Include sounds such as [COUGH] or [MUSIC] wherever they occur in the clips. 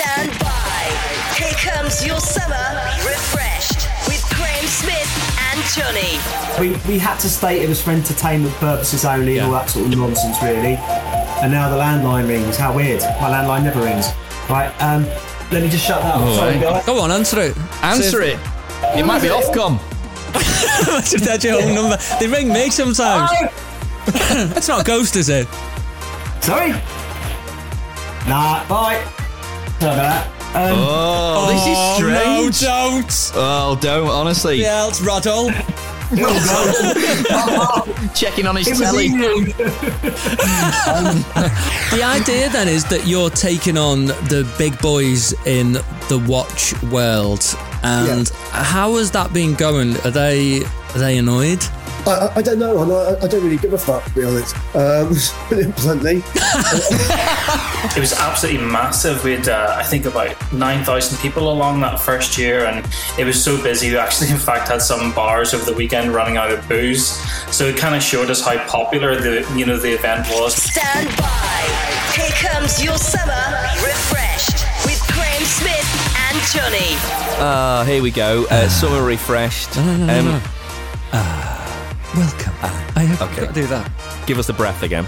Stand by. Here comes your summer refreshed with Graeme Smith and Johnny. We, we had to state it was for entertainment purposes only and all that sort of nonsense, really. And now the landline rings. How weird. My landline never rings. Right, um, let me just shut that off. Sorry, guys. Go on, answer it. Answer it. It might be Ofcom. Imagine that's your own number. They ring me sometimes. That's [LAUGHS] not a ghost, is it? Sorry? Nah, bye. Sorry about that. Um, Oh, this is strange. No, don't. Oh, don't honestly. Yeah, it's Roddle. [LAUGHS] Checking on his it was telly. [LAUGHS] The idea then is that you're taking on the big boys in the watch world. And how has that been going? Are they are they annoyed? I, I- I don't know. and I, I don't really give a fuck, to be honest. Um, [LAUGHS] bluntly. [LAUGHS] It was absolutely massive. We had, uh, I think, about 9,000 people along that first year, and it was so busy. We actually, in fact, had some bars over the weekend running out of booze. So it kind of showed us how popular the you know the event was. Stand by. Here comes your summer refreshed with Graeme Smith and Johnny. Ah, here we go. Uh, summer refreshed. No, no, no, Um, Welcome. I hope okay. to do that. Give us the breath again.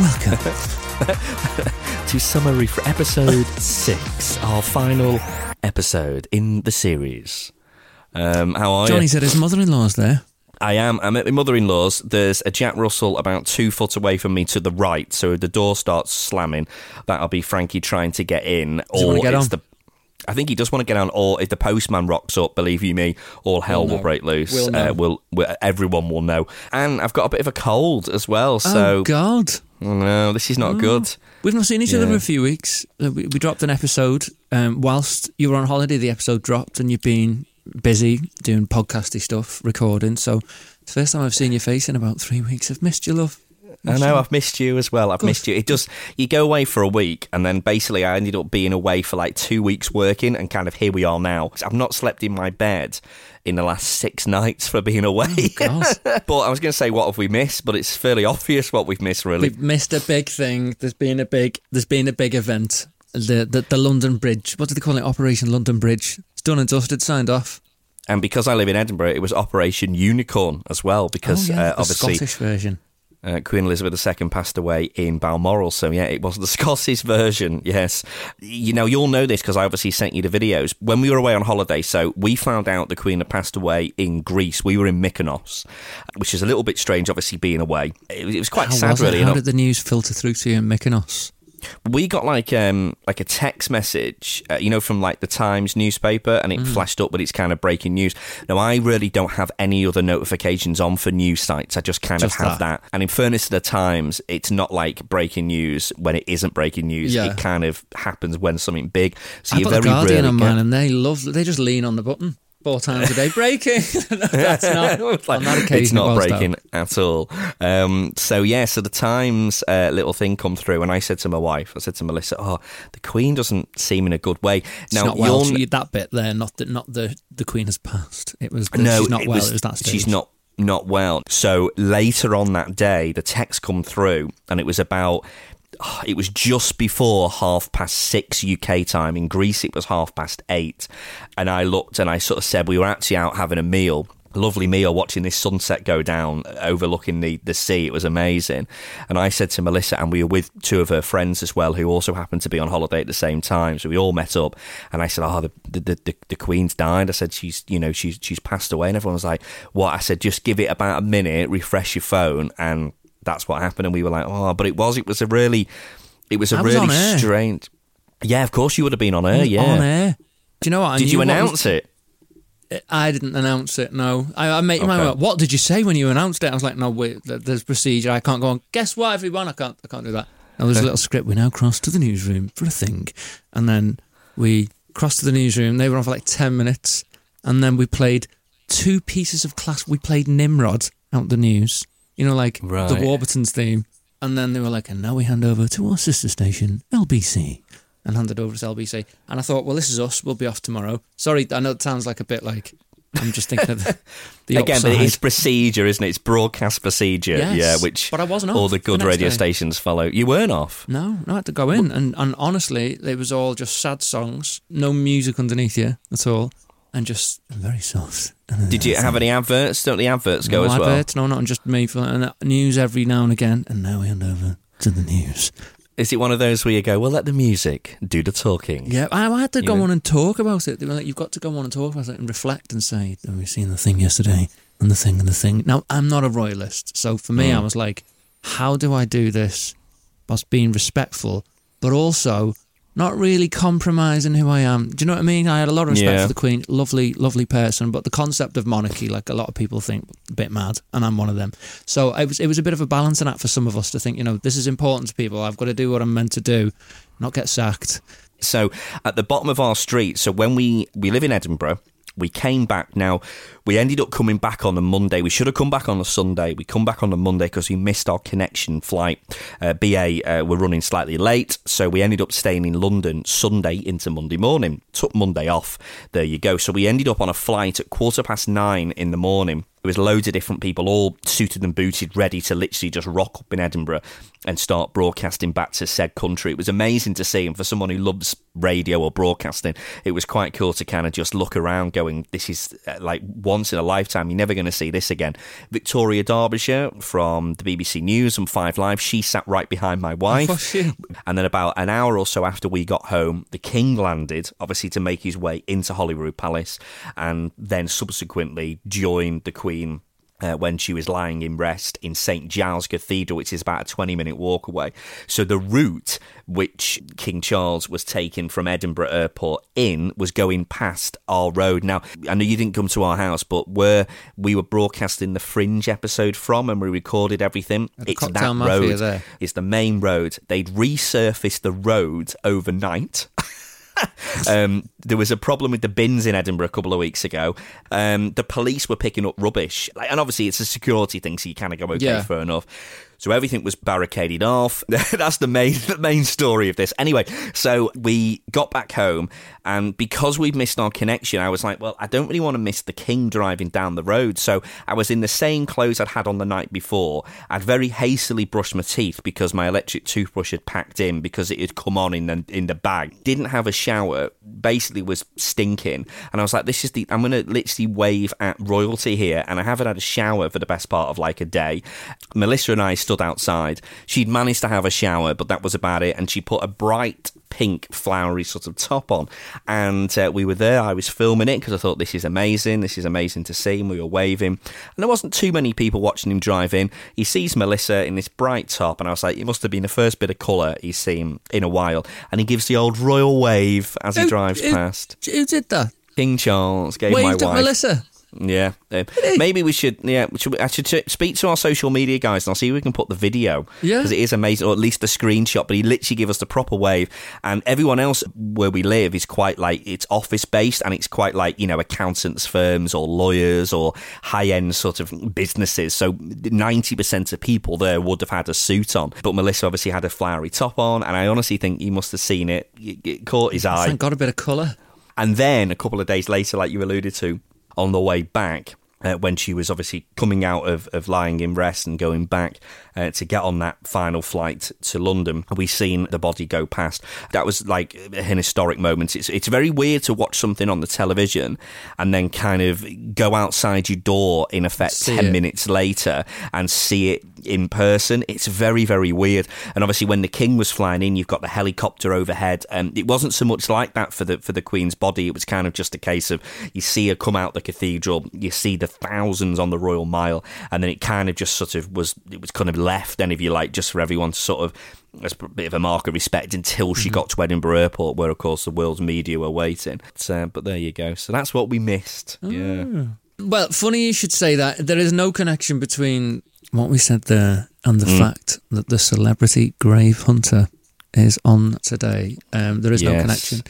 Welcome. [LAUGHS] to Summer Refresh episode [LAUGHS] six, our final episode in the series. Um, how are Johnny you? said his mother-in-law's there. I am. I'm at my mother-in-law's. There's a Jack Russell about two foot away from me to the right. So if the door starts slamming, that'll be Frankie trying to get in, or get it's on? the. I think he does want to get on, or if the postman rocks up, believe you me, all hell We'll will break loose. We'll. Uh, we'll, we'll- everyone will know. And I've got a bit of a cold as well, so oh God. oh, no, this is not good. We've not seen each other Yeah. for a few weeks. Uh, We, we dropped an episode um, whilst you were on holiday. The episode dropped, and you've been busy doing podcasty stuff, recording. So the first time I've seen your face in about three weeks. I've missed you, love. I know I've missed you as well. I've missed you. It does. You go away for a week, and then basically I ended up being away for like two weeks working, and kind of here we are now. I've not slept in my bed in the last six nights for being away. God. [LAUGHS] but I was going to say what have we missed, but it's fairly obvious what we've missed. Really, We've missed a big thing. There's been a big. There's been a big event. The, the the London Bridge. What do they call it? Operation London Bridge. It's done and dusted. Signed off. and because I live in Edinburgh, it was Operation Unicorn as well. Because oh, yeah, uh, the obviously Scottish version. Uh, Queen Elizabeth II passed away in Balmoral, so yeah, it was the [LAUGHS] Scottish version. Yes, you know you'll know this because I obviously sent you the videos when we were away on holiday. So we found out the Queen had passed away in Greece. We were in Mykonos, which is a little bit strange, obviously being away. It, was- it was quite How sad, was really. How did the news filter through to you in Mykonos? We got like um like a text message, uh, you know, from like the Times newspaper, and it Mm. flashed up, but it's kind of breaking news. Now I really don't have any other notifications on for news sites. I just kind Just of have that. that. And in fairness to the Times, it's not like breaking news when it isn't breaking news. Yeah. It kind of happens when something big. So I've you got very the Guardian on get- mine, and they love. They just lean on the button four times a day. Breaking. [LAUGHS] That's not. [LAUGHS] Like- on that occasion, it's not it breaking though. at all. Um, so yeah, so the Times uh, little thing come through, and I said to my wife, I said to Melissa, "Oh, the Queen doesn't seem in a good way." It's now not well. She, that bit there, not the not the the Queen has passed. It was the, no, she's not it well. was- it was that stage. She's not not well. So later on that day, the text come through, and it was about. It was just before half past six UK time. In Greece, it was half past eight. And I looked and I sort of said, We were actually out having a meal. A lovely meal watching this sunset go down overlooking the, the sea. It was amazing. And I said to Melissa, and we were with two of her friends as well, who also happened to be on holiday at the same time. So we all met up. And I said, Oh, the, the, the, the Queen's died. I said, She's, you know, she's, she's passed away. And everyone was like, What? I said, Just give it about a minute, refresh your phone. And that's what happened. And we were like, Oh, but it was, it was a really, it was a I was really air. strange. Yeah, of course you would have been on air. was Yeah. on air. Do you know what? I Did you what was- announce it? I didn't announce it. No, I, I made my. What did you say when you announced it? I was like, no, wait. There's procedure. I can't go on. Guess what, everyone? I can't. I can't do that. Now there's a little script. We now cross to the newsroom for a thing, and then we crossed to the newsroom. They were on for like ten minutes, and then we played two pieces of class. We played Nimrod out the news. You know, like the Warburtons theme. And then they were like, and now we hand over to our sister station, LBC, and handed over to LBC. And I thought, well, this is us. We'll be off tomorrow. Sorry, I know it sounds like a bit like I'm just thinking of the, [LAUGHS] the Again, upside. but it's procedure, isn't it? It's broadcast procedure, Yes, yeah, which but I wasn't all off the the good next radio day. stations follow. You weren't off. No, no, I had to go in, and, and honestly, it was all just sad songs, no music underneath you at all, and just very soft. Did you have any adverts? Don't the adverts go no as well? adverts, no, not just me. For, and news every now and again, and now we hand over to the news. Is it one of those where you go, well, let the music do the talking? Yeah, I, I had to You go know? on and talk about it. They were like, you've got to go on and talk about it and reflect and say, have we seen the thing yesterday and the thing and the thing? Now, I'm not a royalist, so for me, Mm. I was like, how do I do this whilst being respectful, but also not really compromising who I am? Do you know what I mean? I had a lot of respect Yeah. for the Queen, lovely, lovely person, but the concept of monarchy, like a lot of people think, a bit mad, and I'm one of them. So it was, it was a bit of a balancing act for some of us to think, you know, this is important to people. I've got to do what I'm meant to do, not get sacked. So at the bottom of our street, so when we we live in Edinburgh, we came back. Now we ended up coming back on a Monday. We should have come back on a Sunday. We come back on a Monday because we missed our connection flight. Uh, BA uh, were running slightly late, so we ended up staying in London Sunday into Monday morning. Took Monday off. There you go. So we ended up on a flight at quarter past nine in the morning. There was loads of different people, all suited and booted, ready to literally just rock up in Edinburgh and start broadcasting back to said country. It was amazing to see, and for someone who loves radio or broadcasting, it was quite cool to kind of just look around, going, "This is uh, like once in a lifetime. You're never going to see this again." Victoria Derbyshire from the BBC News and Five Live, she sat right behind my wife. was she? And then about an hour or so after we got home, the King landed, obviously to make his way into Holyrood Palace, and then subsequently joined the Queen. Uh, when she was lying in rest in St Giles Cathedral, which is about a 20 minute walk away. So, the route which King Charles was taking from Edinburgh Airport in was going past our road. Now, I know you didn't come to our house, but where we were broadcasting the Fringe episode from and we recorded everything, the it's that road. there. It's the main road. They'd resurfaced the road overnight. [LAUGHS] [LAUGHS] um, there was a problem with the bins in Edinburgh a couple of weeks ago. Um, the police were picking up rubbish, like, and obviously it's a security thing, so you kind of go, okay, Yeah. fair enough. So everything was barricaded off. [LAUGHS] That's the main the main story of this. Anyway, so we got back home, and because we'd missed our connection, I was like, well, I don't really want to miss the king driving down the road. So I was in the same clothes I'd had on the night before. I'd very hastily brushed my teeth because my electric toothbrush had packed in because it had come on in the in the bag. Didn't have a shower. Basically, was stinking, and I was like, this is the I'm going to literally wave at royalty here, and I haven't had a shower for the best part of like a day. Melissa and I stood outside. She'd managed to have a shower, but that was about it. And she put a bright pink, flowery sort of top on. And uh, we were there. I was filming it because I thought this is amazing. This is amazing to see. And we were waving. And there wasn't too many people watching him drive in. He sees Melissa in this bright top, and I was like, it must have been the first bit of colour he's seen in a while. And he gives the old royal wave as he Who- drives who- past. Who did that? King Charles gave my Waved at wife. Melissa. Yeah, uh, maybe we should. Yeah, we should, I should speak to our social media guys and I'll see if we can put the video. Yeah. because it is amazing, or at least the screenshot. But he literally gave us the proper wave, and everyone else where we live is quite like it's office based, and it's quite like you know accountants firms or lawyers or high end sort of businesses. So ninety percent of people there would have had a suit on, but Melissa obviously had a flowery top on, and I honestly think he must have seen it. It, caught his eye. God a bit of colour. And then a couple of days later, like you alluded to, on the way back, uh, when she was obviously coming out of, of lying in rest and going back uh, to get on that final flight to London, we seen the body go past. That was like an historic moment. It's it's very weird to watch something on the television and then kind of go outside your door in effect See ten it. minutes later and see it in person. It's very very weird. And obviously, when the king was flying in, you've got the helicopter overhead, and it wasn't so much like that for the for the queen's body. It was kind of just a case of you see her come out the cathedral, you see the thousands on the Royal Mile, and then it kind of just sort of was it was kind of left then if you like just for everyone to sort of as a bit of a mark of respect until she got to Edinburgh Airport, where of course the world's media were waiting. But, but there you go. So that's what we missed. Yeah. Well, funny you should say that. There is no connection between what we said there and the Mm. fact that the celebrity grave hunter is on today. Um, there is no connection.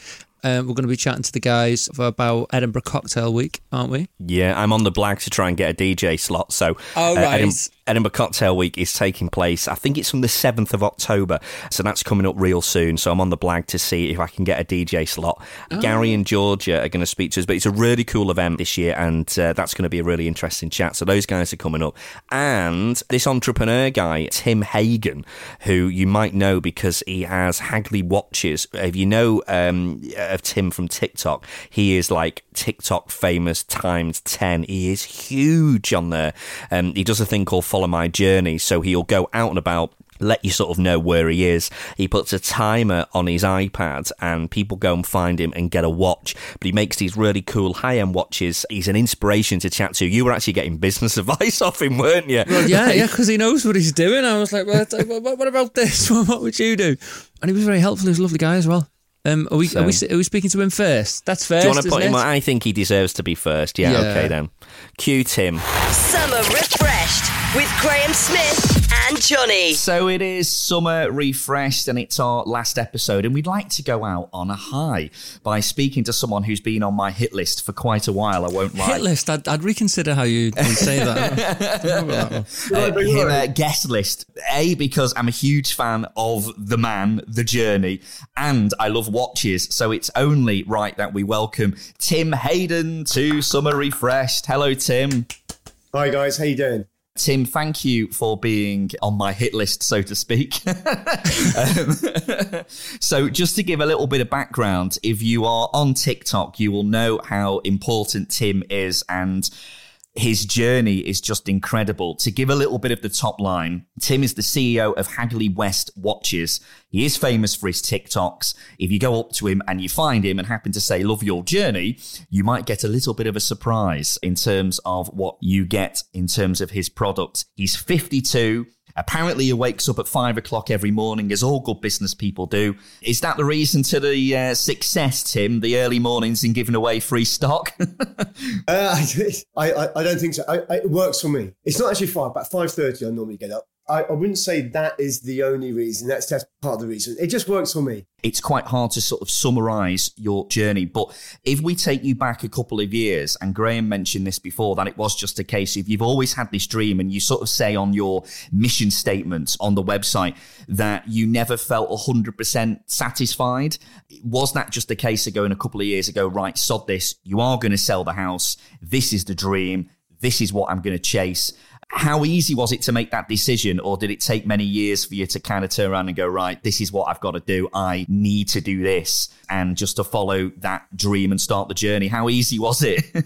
Uh, we're going to be chatting to the guys about Edinburgh Cocktail Week, aren't we? Yeah, I'm on the blag to try and get a DJ slot. So, Oh, uh, right. Edim- Edinburgh Cocktail Week is taking place. I think it's from the 7th of October. So that's coming up real soon. So I'm on the blag to see if I can get a DJ slot. Oh. Gary and Georgia are going to speak to us, but it's a really cool event this year, and uh, that's going to be a really interesting chat. So those guys are coming up. And this entrepreneur guy, Tim Hayden, who you might know because he has Hagley Watches. If you know um, of Tim from TikTok, he is like TikTok famous times 10. He is huge on there. Um, he does a thing called Follow My Journey. So he'll go out and about let you sort of know where he is. He puts a timer on his iPad and people go and find him and get a watch. But he makes these really cool high end watches. He's an inspiration to chat to. You were actually getting business [LAUGHS] advice off him, weren't you? Well, yeah, yeah, because he knows what he's doing. I was like, well, what, what about this? [LAUGHS] What would you do? And he was very helpful. He was a lovely guy as well. Um, are we, are we are we speaking to him first? That's first. Do you want to put him it? on? I think he deserves to be first. Yeah, Yeah. okay then. Cue Tim. Summer refreshed with Graeme Smith and Johnny. So it is summer refreshed and it's our last episode, and we'd like to go out on a high by speaking to someone who's been on my hit list for quite a while. I won't lie. Hit list. I'd, I'd reconsider how you would say that. Don't know about that. Uh, him, uh, guest list. A because I'm a huge fan of the man, the journey, and I love watches. So it's only right that we welcome Tim Hayden to Summer Refreshed. Hello, Tim. Hi guys, how you doing? Tim, thank you for being on my hit list, so to speak. [LAUGHS] Um, [LAUGHS] so, just to give a little bit of background, if you are on TikTok, you will know how important Tim is and his journey is just incredible. To give a little bit of the top line, Tim is the CEO of Hagley West Watches. He is famous for his TikToks. If you go up to him and you find him and happen to say, Love your journey, you might get a little bit of a surprise in terms of what you get in terms of his product. He's 52. Apparently, he wakes up at five o'clock every morning, as all good business people do. Is that the reason to the uh, success, Tim? The early mornings in giving away free stock? [LAUGHS] Uh, [LAUGHS] I, I I don't think so. I, it works for me. It's not actually five, about five thirty. I normally get up. I, I wouldn't say that is the only reason. That's part of the reason. It just works for me. it's quite hard to sort of summarize your journey. But if we take you back a couple of years, and Graeme mentioned this before, that it was just a case of you've always had this dream, and you sort of say on your mission statement on the website that you never felt 100% satisfied. Was that just a case of going a couple of years ago, right, sod this, you are going to sell the house, this is the dream, this is what I'm going to chase? How easy was it to make that decision, or did it take many years for you to kind of turn around and go, right, this is what I've got to do. I need to do this, and just to follow that dream and start the journey? How easy was it? [LAUGHS]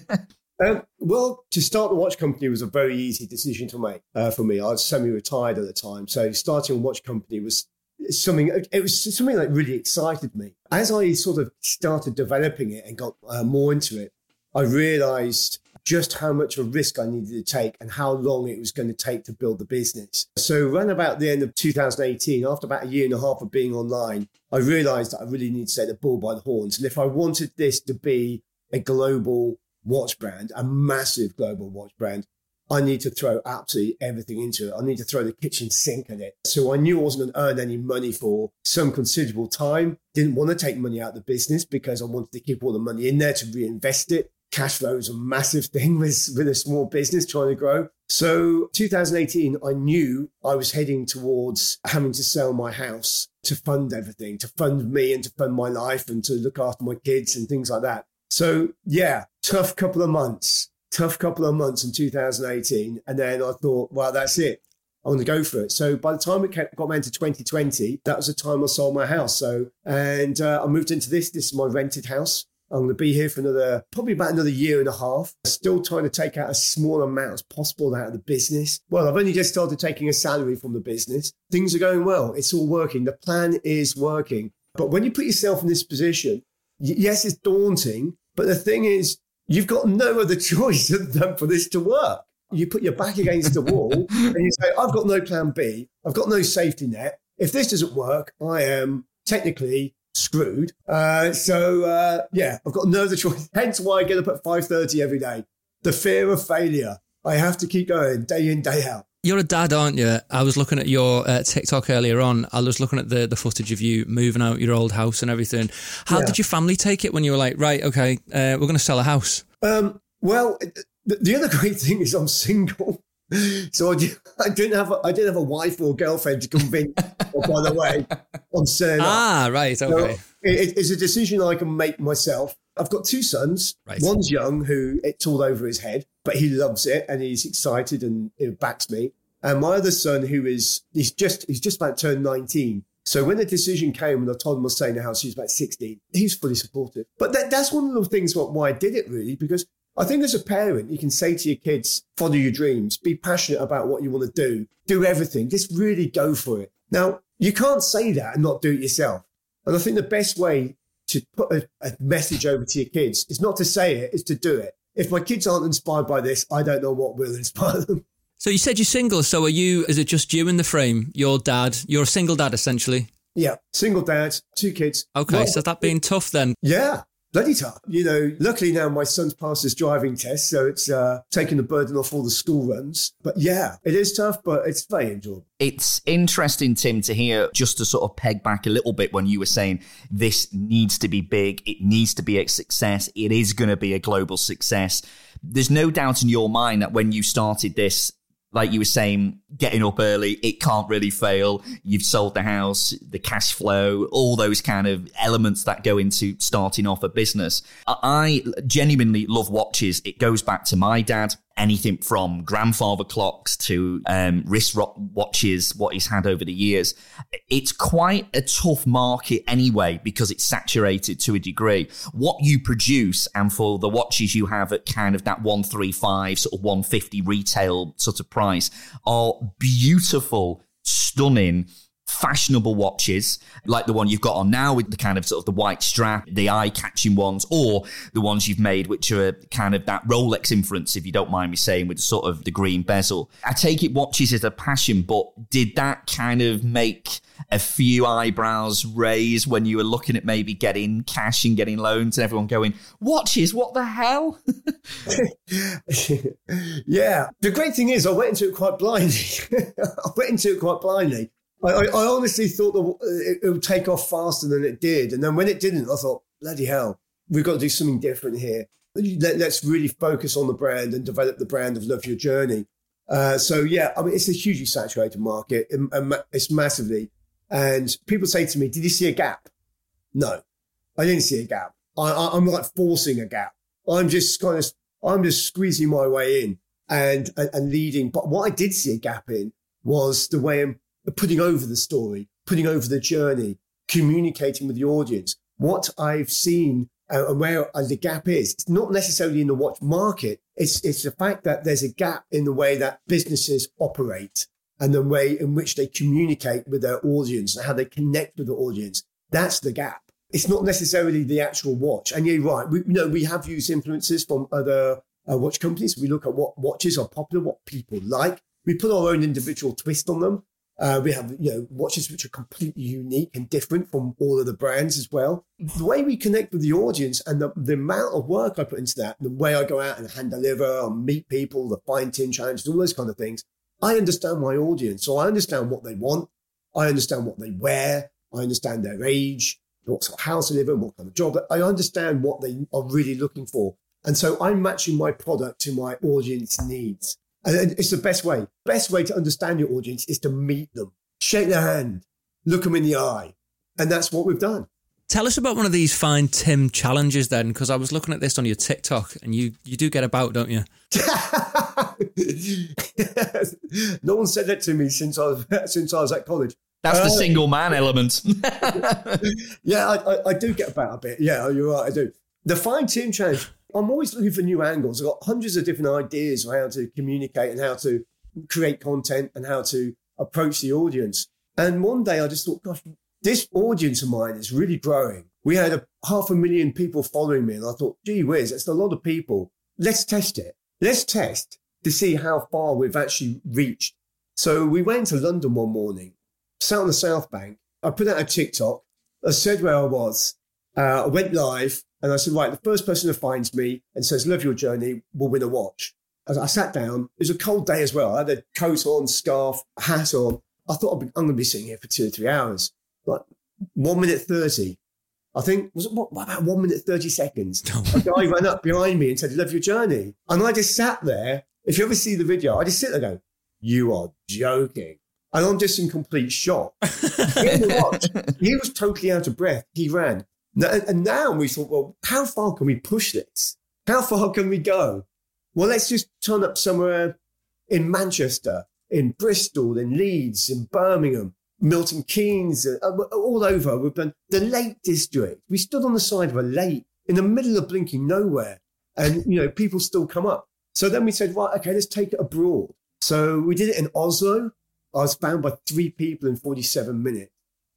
Um, well, to start the watch company was a very easy decision to make uh, for me. I was semi-retired at the time, so starting a watch company was something. It was something that really excited me. As I sort of started developing it and got uh, more into it, I realised just how much of a risk I needed to take and how long it was going to take to build the business. So, around about the end of 2018, after about a year and a half of being online, I realised that I really need to take the bull by the horns. And if I wanted this to be a global watch brand, a massive global watch brand, I need to throw absolutely everything into it. I need to throw the kitchen sink at it. So I knew I wasn't going to earn any money for some considerable time. Didn't want to take money out of the business because I wanted to keep all the money in there to reinvest it. Cash flow is a massive thing with, with a small business trying to grow. So 2018, I knew I was heading towards having to sell my house to fund everything, to fund me and to fund my life and to look after my kids and things like that. So yeah, tough couple of months, tough couple of months in 2018. And then I thought, well, that's it. I'm going to go for it. So by the time it got me into 2020, that was the time I sold my house. So, and uh, I moved into this. This is my rented house. I'm going to be here for another, probably about another year and a half. Still trying to take out as small amount as possible out of the business. Well, I've only just started taking a salary from the business. Things are going well. It's all working. The plan is working. But when you put yourself in this position, yes, it's daunting. But the thing is, you've got no other [LAUGHS] choice than for this to work. You put your back against the wall [LAUGHS] and you say, I've got no plan B. I've got no safety net. If this doesn't work, I am technically screwed. Uh, so uh, yeah, I've got no other choice. [LAUGHS] Hence why I get up at 5.30 every day. The fear of failure. I have to keep going day in, day out. You're a dad, aren't you? I was looking at your uh, TikTok earlier on. I was looking at the, the footage of you moving out your old house and everything. How Yeah. did your family take it when you were like, right, okay, uh, we're going to sell a house? Um, well, the, the other [LAUGHS] great thing is I'm single, [LAUGHS] so I, I didn't have a, I didn't have a wife or girlfriend to convince. oh, by the way, I'm saying. Ah, right, So okay. it, it's a decision I can make myself. I've got two sons. Right. One's young, who it's all over his head, but he loves it and he's excited and it backs me. And my other son, who is he's just he's just about turned 19. So when the decision came and I told him I was staying in the house, he was about 16. He's fully supportive. But that, that's one of the things what, why I did it really, because I think as a parent, you can say to your kids, follow your dreams, be passionate about what you want to do, do everything, just really go for it. Now, you can't say that and not do it yourself. And I think the best way to put a, a message over to your kids is not to say it, is to do it. If my kids aren't inspired by this, I don't know what will [LAUGHS] inspire them. So you said you're single. So are you, is it just you in the frame? Your dad? You're a single dad, essentially. Yeah, single dad, two kids. Okay, Well, so that being tough then. Yeah, bloody tough. You know, luckily now my son's passed his driving test, so it's uh, taking the burden off all the school runs. But yeah, it is tough, but it's very enjoyable. It's interesting, Tim, to hear just to sort of peg back a little bit when you were saying this needs to be big, it needs to be a success, it is going to be a global success. There's no doubt in your mind that when you started this, like you were saying, getting up early, it can't really fail. You've sold the house, the cash flow, all those kind of elements that go into starting off a business. I genuinely love watches. It goes back to my dad anything from grandfather clocks to um, wrist watches, what he's had over the years. It's quite a tough market anyway because it's saturated to a degree. What you produce and for the watches you have at kind of that 135, sort of 150 retail sort of price are beautiful, stunning fashionable watches like the one you've got on now with the kind of sort of the white strap, the eye-catching ones, or the ones you've made which are kind of that Rolex influence, if you don't mind me saying, with sort of the green bezel. I take it watches is a passion, but did that kind of make a few eyebrows raise when you were looking at maybe getting cash and getting loans and everyone going, watches, what the hell? [LAUGHS] yeah. The great thing is, I went into it quite blindly. [LAUGHS] I went into it quite blindly. I, I, I honestly thought that it, would take off faster than it did. And then when it didn't, I thought, bloody hell, we've got to do something different here. Let, us really focus on the brand and develop the brand of Love Your Journey. Uh, so, yeah, I mean, it's a hugely saturated market. and- and It's massively. And people say to me, did you see a gap? No, I didn't see a gap. I, I'm like forcing a gap. I'm just kind of, I'm just squeezing my way in and, and, and leading. But what I did see a gap in was the way putting over the story, putting over the journey, communicating with the audience. What I've seen uh, and where uh, the gap is, it's not necessarily in the watch market. It's, it's the fact that there's a gap in the way that businesses operate and the way in which they communicate with their audience and how they connect with the audience. That's the gap. It's not necessarily the actual watch. And you're right. We, you know, we have used influences from other uh, watch companies. We look at what watches are popular, what people like. We put our own individual twist on them. Uh, we have, you know, watches which are completely unique and different from all of the brands as well. The way we connect with the audience and the, the amount of work I put into that, the way I go out and hand deliver and meet people, the find Tim challenges, all those kind of things. I understand my audience. So I understand what they want. I understand what they wear. I understand their age, what sort of house they live in, what kind of job. I understand what they are really looking for. And so I'm matching my product to my audience needs. And it's the best way. Best way to understand your audience is to meet them, shake their hand, look them in the eye. And that's what we've done. Tell us about one of these fine Tim challenges then, because I was looking at this on your TikTok and you, you do get about, don't you? [LAUGHS] [LAUGHS] no one said that to me since I was [LAUGHS] since I was at college. That's the Uh, single man element. Yeah, I, I, I do get about a bit. Yeah, you're right. I do. The fine Tim challenge. I'm always looking for new angles. I've got hundreds of different ideas of how to communicate and how to create content and how to approach the audience. And one day I just thought, gosh, this audience of mine is really growing. We had a half a million people following me, and I thought, gee whiz, that's a lot of people. Let's test it. Let's test to see how far we've actually reached. So we went to London one morning, sat on the South Bank. I put out a TikTok. I said where I was. Uh, I went live and I said, right, the first person who finds me and says, love your journey will win a watch. As I sat down, it was a cold day as well. I had a coat on, scarf, hat on. I thought I'm going to be sitting here for two or three hours. Like one minute 30. I think, was it what, about one minute 30 seconds? [LAUGHS] a guy ran up behind me and said, Love your journey. And I just sat there. If you ever see the video, I just sit there going, You are joking. And I'm just in complete shock. [LAUGHS] he was totally out of breath. He ran. And now we thought, well, how far can we push this? How far can we go? Well, let's just turn up somewhere in Manchester, in Bristol, in Leeds, in Birmingham, Milton Keynes, uh, all over. We've done the Lake District. We stood on the side of a lake in the middle of blinking nowhere. And, you know, people still come up. So then we said, right, okay, let's take it abroad. So we did it in Oslo. I was found by three people in 47 minutes.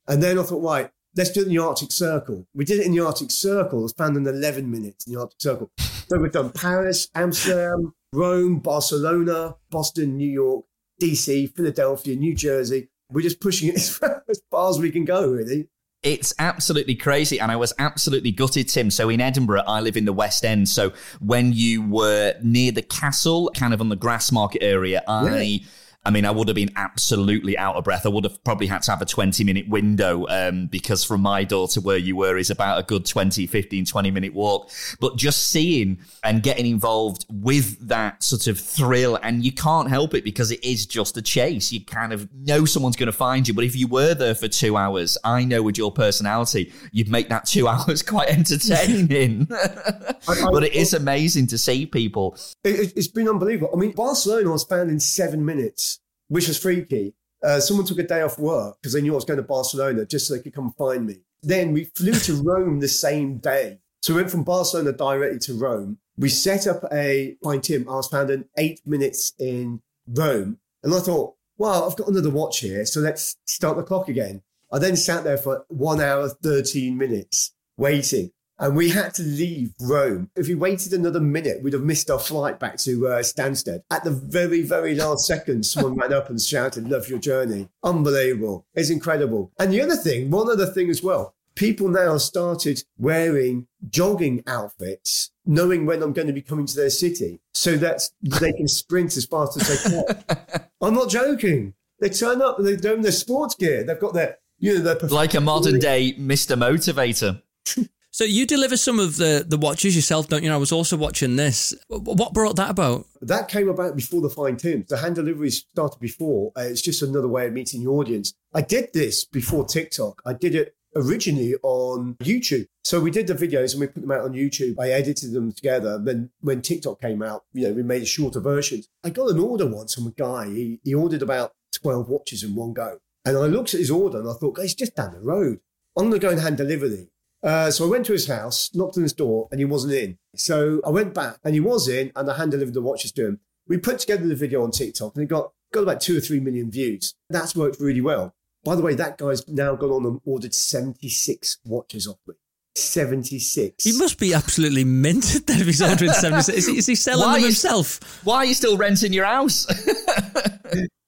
And then I thought, right, let's do it in the Arctic Circle. We did it in the Arctic Circle. It was found in 11 minutes in the Arctic Circle. So we've done Paris, Amsterdam, Rome, Barcelona, Boston, New York, DC, Philadelphia, New Jersey. We're just pushing it as [LAUGHS] far as, far as we can go, really. It's absolutely crazy. And I was absolutely gutted, Tim. So in Edinburgh, I live in the West End. So when you were near the castle, kind of on the Grassmarket area, I. Yeah I mean, I would have been absolutely out of breath. I would have probably had to have a 20 minute window um, because from my door to where you were is about a good 20, 15, 20 minute walk. But just seeing and getting involved with that sort of thrill, and you can't help it because it is just a chase. You kind of know someone's going to find you. But if you were there for two hours, I know with your personality, you'd make that two [LAUGHS] hours quite entertaining. [LAUGHS] but it is amazing to see people. It, it's been unbelievable. I mean, Barcelona was found in seven minutes which was freaky. Uh, someone took a day off work because they knew I was going to Barcelona just so they could come find me. Then we flew to [LAUGHS] Rome the same day. So we went from Barcelona directly to Rome. We set up a, find Tim, I was found in eight minutes in Rome. And I thought, well, I've got another watch here. So let's start the clock again. I then sat there for one hour, 13 minutes waiting. And we had to leave Rome. If we waited another minute, we'd have missed our flight back to uh, Stansted. At the very, very last second, someone ran up and shouted, Love your journey. Unbelievable. It's incredible. And the other thing, one other thing as well, people now started wearing jogging outfits, knowing when I'm going to be coming to their city so that they can sprint as fast as they can. [LAUGHS] I'm not joking. They turn up and they're in their sports gear. They've got their, you know, their. Like a modern day Mr. Motivator. [LAUGHS] So you deliver some of the, the watches yourself, don't you? I was also watching this. What brought that about? That came about before the Fine Tims. The hand deliveries started before. Uh, it's just another way of meeting your audience. I did this before TikTok. I did it originally on YouTube. So we did the videos and we put them out on YouTube. I edited them together. Then when TikTok came out, you know, we made shorter versions. I got an order once from a guy. He, he ordered about 12 watches in one go. And I looked at his order and I thought, it's just down the road. I'm going to go and hand deliver these. Uh, so I went to his house, knocked on his door, and he wasn't in. So I went back, and he was in, and I hand delivered the watches to him. We put together the video on TikTok, and it got got about two or three million views. That's worked really well. By the way, that guy's now gone on and ordered 76 watches off me. 76. He must be absolutely minted then if he's ordering 76. Is he, is he selling why them himself? why are you still renting your house? [LAUGHS]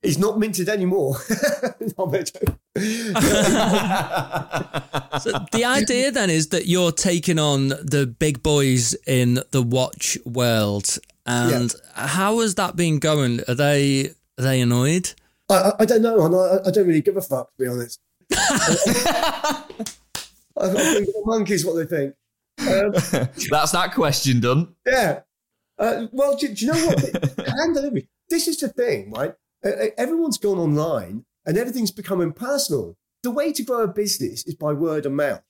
He's not minted anymore. [LAUGHS] [LAUGHS] so the idea then is that you're taking on the big boys in the watch world, and yeah. how has that been going? Are they are they annoyed? I, I don't know, and I, I don't really give a fuck to be honest. I, think the monkeys what they think. Um, [LAUGHS] That's that question done. Yeah. Uh, well, do, do, you know what? [LAUGHS] Hand delivery. This is the thing, right? Everyone's gone online and everything's become impersonal. The way to grow a business is by word of mouth.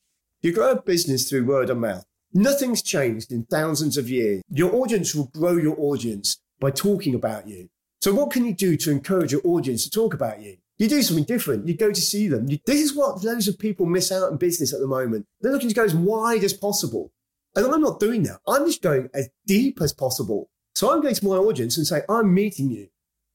You grow a business through word of mouth. Nothing's changed in thousands of years. Your audience will grow your audience by talking about you. So, what can you do to encourage your audience to talk about you? You do something different. You go to see them. You, this is what loads of people miss out in business at the moment. They're looking to go as wide as possible. And I'm not doing that. I'm just going as deep as possible. So I'm going to my audience and say, I'm meeting you.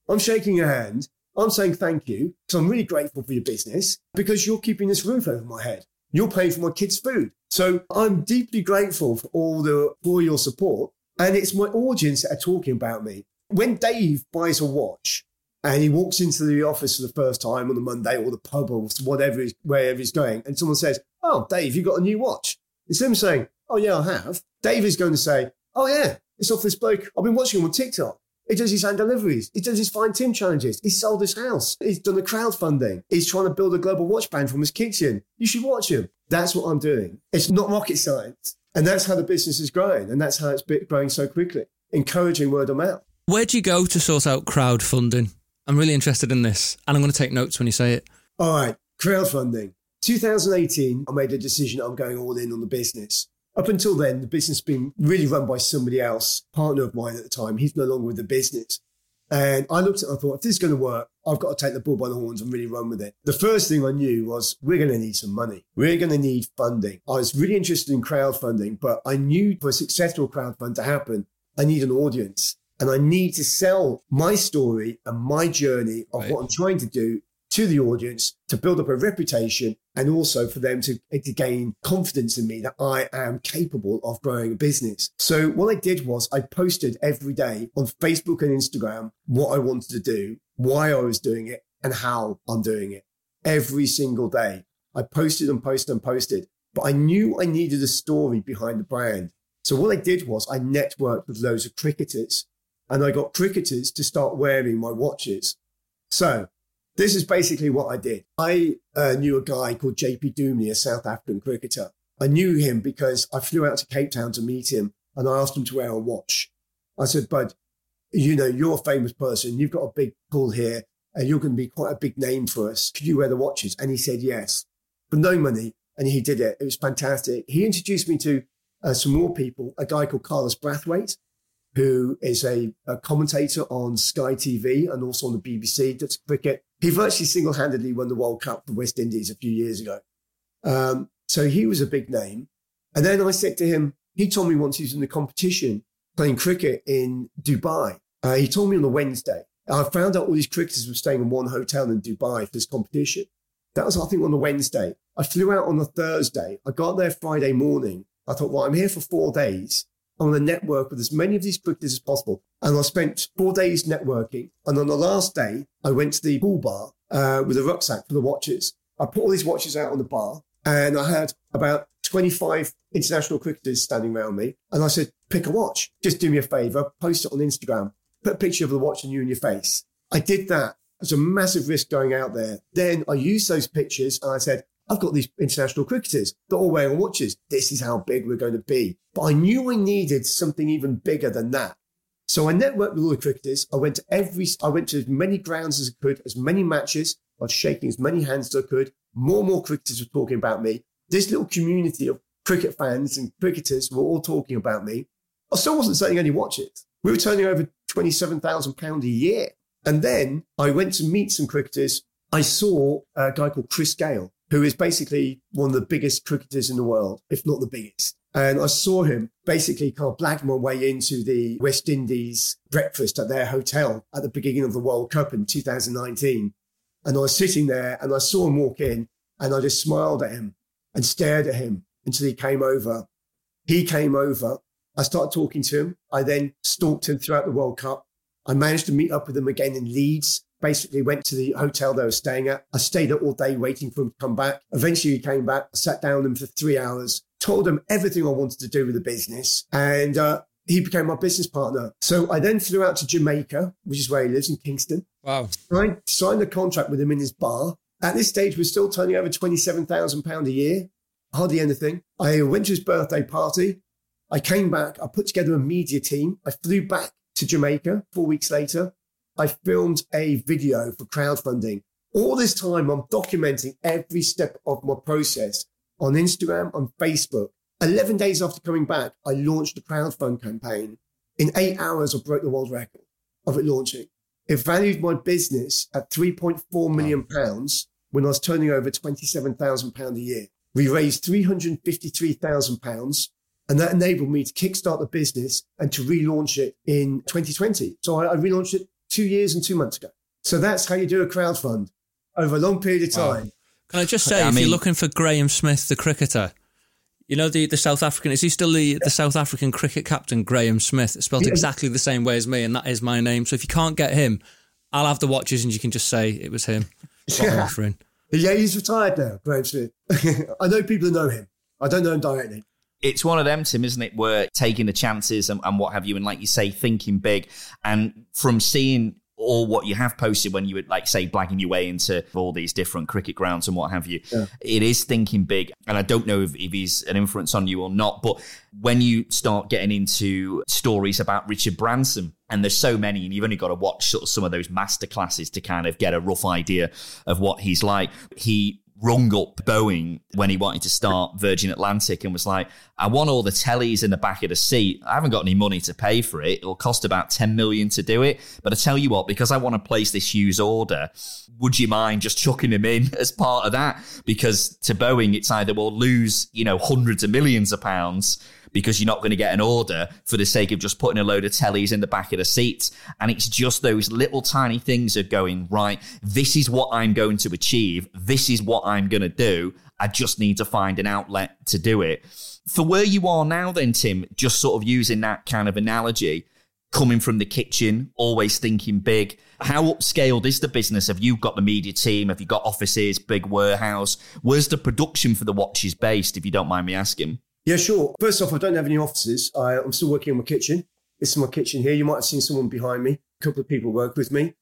I'm shaking your hand. I'm saying thank you because I'm really grateful for your business because you're keeping this roof over my head. You're paying for my kids' food. So I'm deeply grateful for all the for your support. And it's my audience that are talking about me. When Dave buys a watch and he walks into the office for the first time on the Monday or the pub or whatever, he's, wherever he's going, and someone says, Oh, Dave, you got a new watch. Instead of saying, Oh, yeah, I have, Dave is going to say, Oh, yeah, it's off this bloke. I've been watching him on TikTok. He does his own deliveries. He does his find Tim challenges. He sold his house. He's done the crowdfunding. He's trying to build a global watch brand from his kitchen. You should watch him. That's what I'm doing. It's not rocket science. And that's how the business is growing. And that's how it's growing so quickly, encouraging word of mouth. Where do you go to sort out crowdfunding? I'm really interested in this. And I'm going to take notes when you say it. All right, crowdfunding. 2018, I made a decision I'm going all in on the business. Up until then, the business had been really run by somebody else, partner of mine at the time. He's no longer with the business. And I looked at it and I thought, if this is going to work, I've got to take the bull by the horns and really run with it. The first thing I knew was we're going to need some money. We're going to need funding. I was really interested in crowdfunding, but I knew for a successful crowdfund to happen, I need an audience and I need to sell my story and my journey of right. what I'm trying to do to the audience to build up a reputation and also for them to, to gain confidence in me that I am capable of growing a business. So what I did was I posted every day on Facebook and Instagram what I wanted to do, why I was doing it and how I'm doing it every single day. I posted and posted and posted, but I knew I needed a story behind the brand. So what I did was I networked with loads of cricketers and I got cricketers to start wearing my watches. So this is basically what I did. I uh, knew a guy called JP Duminy, a South African cricketer. I knew him because I flew out to Cape Town to meet him and I asked him to wear a watch. I said, Bud, you know, you're a famous person. You've got a big pull here and you're going to be quite a big name for us. Could you wear the watches? And he said, yes, for no money. And he did it. It was fantastic. He introduced me to uh, some more people, a guy called Carlos Brathwaite, who is a, a, commentator on Sky TV and also on the BBC, does cricket. He virtually single handedly won the World Cup for the West Indies a few years ago. Um, so he was a big name. And then I said to him, he told me once he was in the competition playing cricket in Dubai. Uh, he told me on a Wednesday. I found out all these cricketers were staying in one hotel in Dubai for this competition. That was, I think, on a Wednesday. I flew out on a Thursday. I got there Friday morning. I thought, well, I'm here for four days. Want to network with as many of these cricketers as possible. And I spent four days networking. And on the last day, I went to the pool bar uh, with a rucksack for the watches. I put all these watches out on the bar and I had about 25 international cricketers standing around me. And I said, pick a watch. Just do me a favor, post it on Instagram, put a picture of the watch and you and your face. I did that. It was a massive risk going out there. Then I used those pictures and I said, I've got these international cricketers that all wearing watches. This is how big we're going to be. But I knew I needed something even bigger than that. So I networked with all the cricketers. I went to every, I went to as many grounds as I could, as many matches. I was shaking as many hands as I could. More and more cricketers were talking about me. This little community of cricket fans and cricketers were all talking about me. I still wasn't selling any watches. We were turning over £27,000 a year. And then I went to meet some cricketers. I saw a guy called Chris Gayle, who is basically one of the biggest cricketers in the world, if not the biggest. And I saw him basically kind of black my way into the West Indies breakfast at their hotel at the beginning of the World Cup in 2019. And I was sitting there and I saw him walk in and I just smiled at him and stared at him until he came over. He came over. I started talking to him. I then stalked him throughout the World Cup. I managed to meet up with him again in Leeds basically went to the hotel they were staying at. I stayed there all day waiting for him to come back. Eventually he came back, I sat down with him for three hours, told him everything I wanted to do with the business. And, uh, he became my business partner. So I then flew out to Jamaica, which is where he lives in Kingston. Wow. I signed a contract with him in his bar. At this stage, we're still turning over £27,000 a year, hardly anything. I went to his birthday party. I came back. I put together a media team. I flew back to Jamaica four weeks later. I filmed a video for crowdfunding. All this time, I'm documenting every step of my process on Instagram, on Facebook. 11 days after coming back, I launched a crowdfund campaign. In eight hours, I broke the world record of it launching. It valued my business at 3.4 million pounds when I was turning over 27,000 pounds a year. We raised 353,000 pounds and that enabled me to kickstart the business and to relaunch it in 2020. So I, I relaunched it two years and two months ago. So that's how you do a crowd fund over a long period of time. Wow. Can I just say, I if mean, you're looking for Graeme Smith, the cricketer, you know the, the South African, is he still the, the South African cricket captain, Graeme Smith? It's spelled yeah. exactly the same way as me, and that is my name. So if you can't get him, I'll have the watches and you can just say it was him. [LAUGHS] Yeah. yeah, he's retired now, Graeme Smith. [LAUGHS] I know people who know him. I don't know him directly. It's one of them, Tim, isn't it? Where taking the chances and, and what have you, and like you say, thinking big. And from seeing all what you have posted when you would like say blagging your way into all these different cricket grounds and what have you. Yeah. It is thinking big. And I don't know if, if he's an influence on you or not, but when you start getting into stories about Richard Branson, and there's so many, and you've only got to watch sort of some of those master classes to kind of get a rough idea of what he's like. He rung up Boeing when he wanted to start Virgin Atlantic and was like, I want all the tellies in the back of the seat. I haven't got any money to pay for it. It'll cost about 10 million to do it. But I tell you what, because I want to place this huge order, would you mind just chucking them in [LAUGHS] as part of that? Because to Boeing, it's either we'll lose, you know, hundreds of millions of pounds because you're not going to get an order for the sake of just putting a load of tellies in the back of the seats. And it's just those little tiny things of going, right, this is what I'm going to achieve. This is what I'm going to do. I just need to find an outlet to do it. For where you are now, then, Tim, just sort of using that kind of analogy, coming from the kitchen, always thinking big. How upscaled is the business? Have you got the media team? Have you got offices, big warehouse? Where's the production for the watches based, if you don't mind me asking? Yeah, sure. First off, I don't have any offices. I, am still working in my kitchen. This is my kitchen here. You might have seen someone behind me. A couple of people work with me.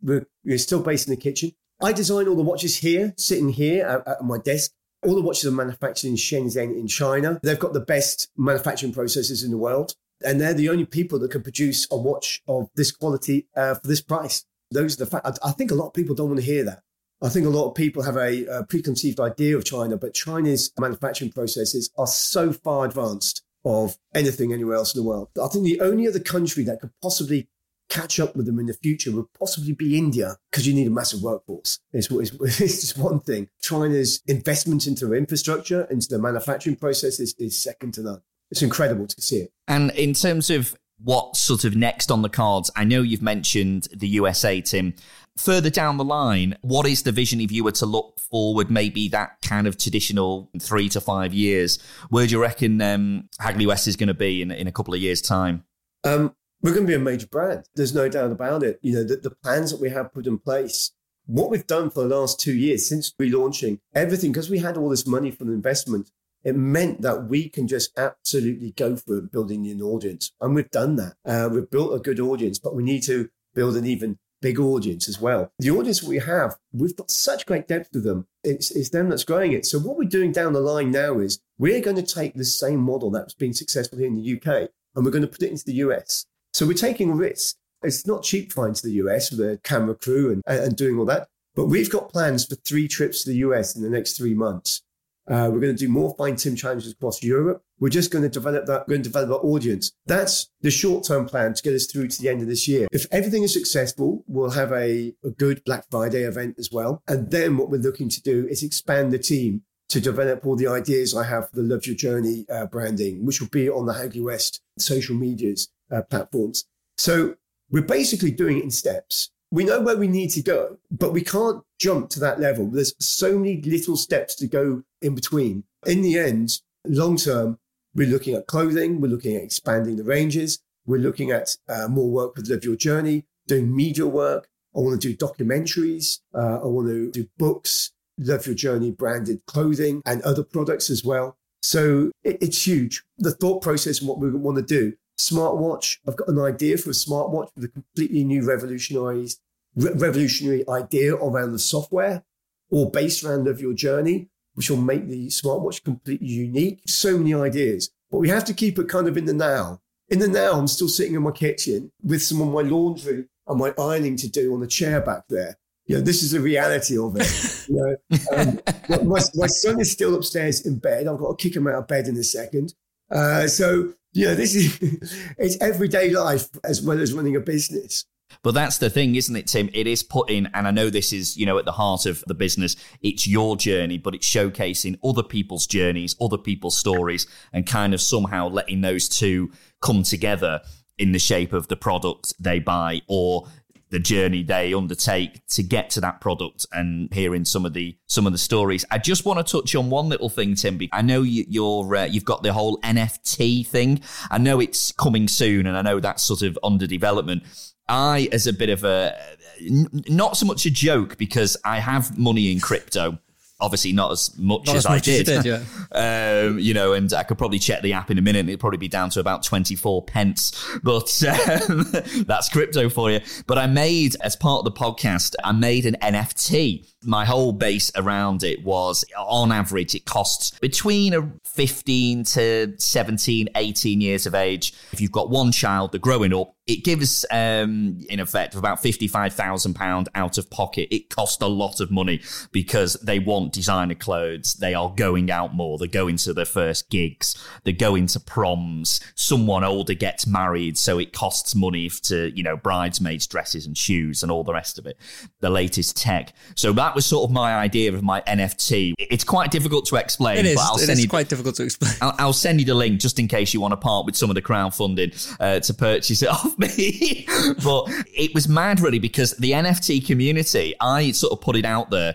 we're, we're, still based in the kitchen. I design all the watches here, sitting here at, at my desk. All the watches are manufactured in Shenzhen in China. They've got the best manufacturing processes in the world. And they're the only people that can produce a watch of this quality uh, for this price. Those are the facts. I, I think a lot of people don't want to hear that. I think a lot of people have a, a, preconceived idea of China, but China's manufacturing processes are so far advanced of anything anywhere else in the world. I think the only other country that could possibly catch up with them in the future would possibly be India because you need a massive workforce. It's, it's, it's just one thing. China's investment into infrastructure, into the manufacturing processes is second to none. It's incredible to see it. And in terms of what sort of next on the cards, I know you've mentioned the USA, Tim further down the line, what is the vision if you were to look forward, maybe that kind of traditional three to five years? Where do you reckon um, Hagley West is going to be in, in a couple of years' time? Um, we're going to be a major brand. There's no doubt about it. You know, the, the plans that we have put in place, what we've done for the last two years since relaunching, everything, because we had all this money from the investment, it meant that we can just absolutely go for building an audience. And we've done that. Uh, we've built a good audience, but we need to build an even big audience as well. The audience we have, we've got such great depth to them. It's, it's them that's growing it. So what we're doing down the line now is we're going to take the same model that's been successful here in the UK and we're going to put it into the US. So we're taking a risk. It's not cheap flying to the US with a camera crew and, and doing all that. But we've got plans for three trips to the US in the next three months. Uh, we're going to do more find Tim challenges across Europe. We're just going to develop that. We're going to develop our audience. That's the short term plan to get us through to the end of this year. If everything is successful, we'll have a, a good Black Friday event as well. And then what we're looking to do is expand the team to develop all the ideas I have for the Love Your Journey uh, branding, which will be on the Hagley West social medias uh, platforms. So we're basically doing it in steps we know where we need to go, but we can't jump to that level. There's so many little steps to go in between. In the end, long term, we're looking at clothing, we're looking at expanding the ranges, we're looking at uh, more work with Live Your Journey, doing media work. I want to do documentaries, uh, I want to do books, Love Your Journey branded clothing and other products as well. So it, it's huge. The thought process and what we want to do smartwatch. I've got an idea for a smartwatch with a completely new revolutionized re- revolutionary idea around the software or based around of your journey, which will make the smartwatch completely unique. So many ideas, but we have to keep it kind of in the now. In the now, I'm still sitting in my kitchen with some of my laundry and my ironing to do on the chair back there. You know, this is the reality of it. [LAUGHS] you know, um, my, my son is still upstairs in bed. I've got to kick him out of bed in a second. Uh, so, you know, this is [LAUGHS] it's everyday life as well as running a business. But that's the thing, isn't it, Tim? It is putting, and I know this is, you know, at the heart of the business, it's your journey, but it's showcasing other people's journeys, other people's stories, and kind of somehow letting those two come together in the shape of the product they buy or the journey they undertake to get to that product and hearing some of the some of the stories. I just want to touch on one little thing, Tim. I know you, are uh, you've got the whole NFT thing. I know it's coming soon, and I know that's sort of under development. I, as a bit of a, not so much a joke because I have money in crypto. obviously not as much Not as, as much I as you did. did, [LAUGHS] um, you know, and I could probably check the app in a minute it'd probably be down to about 24 pence. But [LAUGHS] um, that's crypto for you. But I made, as part of the podcast, I made an NFT. My whole base around it was on average, it costs between a 15 to 17, 18 years of age. If you've got one child, they're growing up, it gives, um, in effect, about £55,000 out of pocket. It costs a lot of money because they want designer clothes. They are going out more. They're going to their first gigs. They're going to proms. Someone older gets married. So it costs money to, you know, bridesmaids' dresses and shoes and all the rest of it. The latest tech. So that was sort of my idea of my NFT. It's quite difficult to explain, It is. but I'll It send is you quite difficult to explain. I'll, I'll send you the link just in case you want to part with some of the crowdfunding uh, to purchase it [LAUGHS] off me. but it was mad, really, because the NFT community, I sort of put it out there.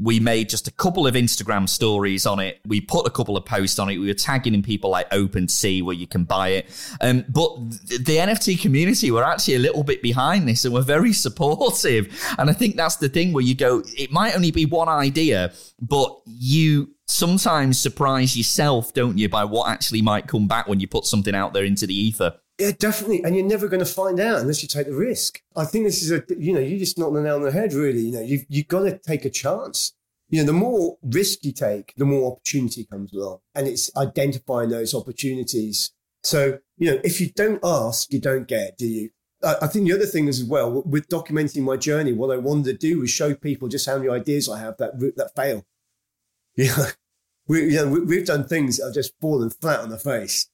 We made just a couple of Instagram stories on it. We put a couple of posts on it. We were tagging in people like OpenSea where you can buy it. Um, but the NFT community were actually a little bit behind this and were very [LAUGHS] supportive. And I think that's the thing where you go, it might only be one idea, but you sometimes surprise yourself, don't you, by what actually might come back when you put something out there into the ether. Yeah, definitely. And you're never going to find out unless you take the risk. I think this is a, you know, you're just knocked the nail on the head, really. You know, you've, you've got to take a chance. You know, the more risk you take, the more opportunity comes along. And it's identifying those opportunities. So, you know, if you don't ask, you don't get, do you? I I think the other thing is as well, with documenting my journey, what I wanted to do was show people just how many ideas I have that, that fail. [LAUGHS] Yeah. We, you know, we, we've done things that have just fallen flat on the face.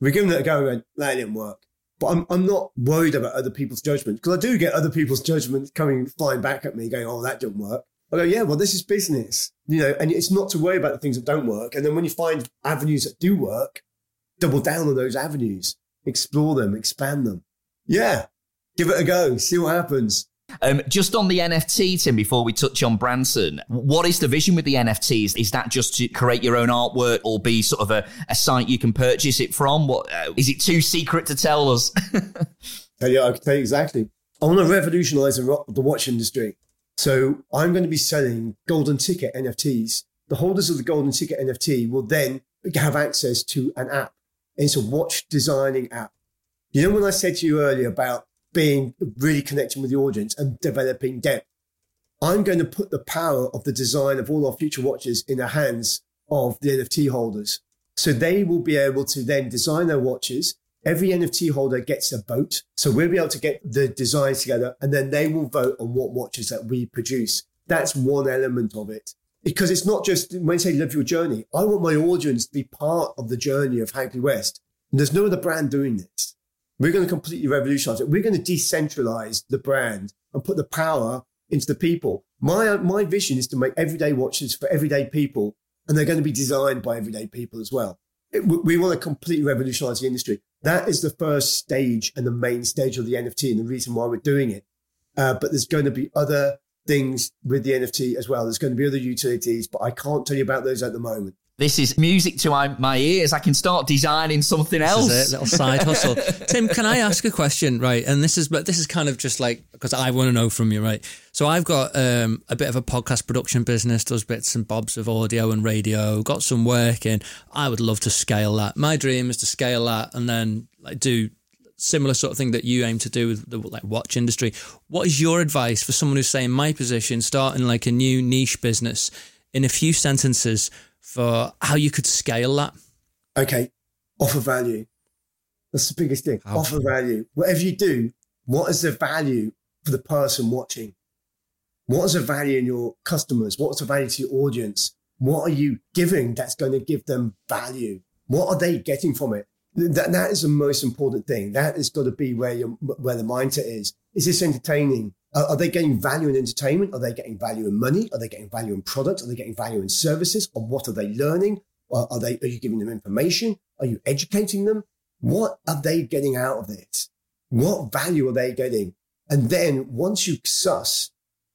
We're giving it a go and that didn't work. But I'm, I'm not worried about other people's judgment because I do get other people's judgment coming flying back at me going, oh, that didn't work. I go, yeah, well, this is business, you know, and it's not to worry about the things that don't work. And then when you find avenues that do work, double down on those avenues, explore them, expand them. Yeah. Give it a go. See what happens. Um, just on the NFT, Tim, before we touch on Branson, what is the vision with the NFTs? Is that just to create your own artwork or be sort of a, a site you can purchase it from? What uh, is it too secret to tell us? [LAUGHS] Tell you, I can tell you exactly. I want to revolutionize the the watch industry. So I'm going to be selling golden ticket NFTs. The holders of the golden ticket NFT will then have access to an app. It's a watch designing app. You know, when I said to you earlier about being really connecting with the audience and developing depth, I'm going to put the power of the design of all our future watches in the hands of the NFT holders. So they will be able to then design their watches. Every NFT holder gets a vote. So we'll be able to get the designs together and then they will vote on what watches that we produce. That's one element of it. Because it's not just when I say live your journey, I want my audience to be part of the journey of Hagley West. And there's no other brand doing this. We're going to completely revolutionize it. We're going to decentralize the brand and put the power into the people. My, my vision is to make everyday watches for everyday people, and they're going to be designed by everyday people as well. It, we, want to completely revolutionize the industry. That is the first stage and the main stage of the NFT and the reason why we're doing it. Uh, but there's going to be other things with the NFT as well. There's going to be other utilities, but I can't tell you about those at the moment. This is music to my, my ears. I can start designing something else. This is it, little side hustle. [LAUGHS] Tim, can I ask a question? Right, and this is, but this is kind of just like because I want to know from you, right? So I've got um, a bit of a podcast production business, does bits and bobs of audio and radio, got some work in. I would love to scale that. My dream is to scale that and then like do similar sort of thing that you aim to do with the like watch industry. What is your advice for someone who's saying my position, starting like a new niche business, in a few sentences for how you could scale that? Okay, offer value. That's the biggest thing. How- Offer value. Whatever you do, what is the value for the person watching? What is the value in your customers? What's the value to your audience? What are you giving that's going to give them value? What are they getting from it? That, that is the most important thing. That has got to be where your, where the mindset is. Is this entertaining? Are, they getting value in entertainment? Are they getting value in money? Are they getting value in products? Are they getting value in services? Or what are they learning? Are they, are you giving them information? Are you educating them? What are they getting out of it? What value are they getting? And then once you suss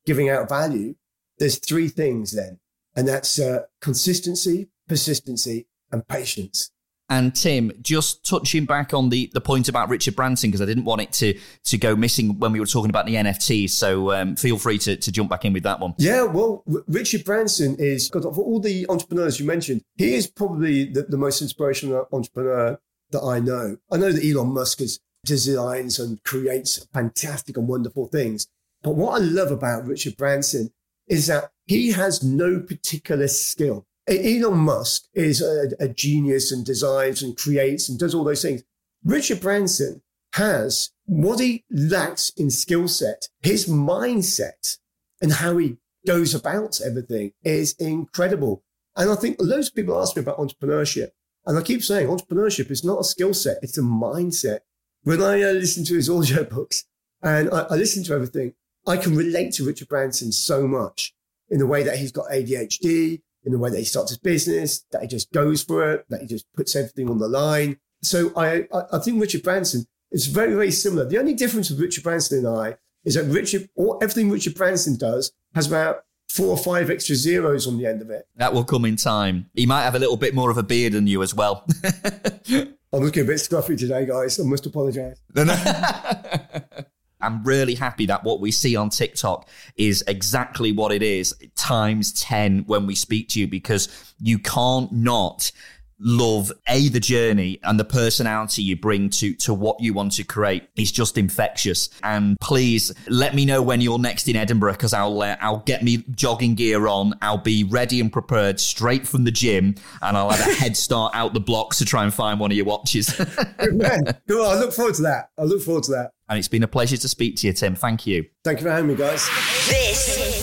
giving out value, there's three things then. And that's uh, consistency, persistency, and patience. And Tim, just touching back on the, the point about Richard Branson, because I didn't want it to to go missing when we were talking about the NFTs. So um, feel free to, to jump back in with that one. Yeah, well, R- Richard Branson is, God, of all the entrepreneurs you mentioned, he is probably the, the most inspirational entrepreneur that I know. I know that Elon Musk is, designs and creates fantastic and wonderful things. But what I love about Richard Branson is that he has no particular skill. Elon Musk is a, a, genius and designs and creates and does all those things. Richard Branson has what he lacks in skill set. His mindset and how he goes about everything is incredible. And I think loads of people ask me about entrepreneurship. And I keep saying entrepreneurship is not a skill set, it's a mindset. When I uh, listen to his [LAUGHS] audio books and I, I listen to everything, I can relate to Richard Branson so much in the way that he's got ADHD, in the way that he starts his business, that he just goes for it, that he just puts everything on the line. So I, I, think Richard Branson is very, very similar. The only difference with Richard Branson and I is that Richard, or everything Richard Branson does has about four or five extra zeros on the end of it. That will come in time. He might have a little bit more of a beard than you as well. [LAUGHS] I'm looking a bit scruffy today, guys. I must apologize. [LAUGHS] I'm really happy that what we see on TikTok is exactly what it is times 10 when we speak to you because you can't not love a the journey and the personality you bring to to what you want to create is just infectious and please let me know when you're next in edinburgh because i'll uh, i'll get me jogging gear on i'll be ready and prepared straight from the gym and i'll have a head start out the blocks to try and find one of your watches Good man. Good. I look forward to that. I look forward to that. and it's been a pleasure to speak to you tim thank you Thank you for having me, guys. This is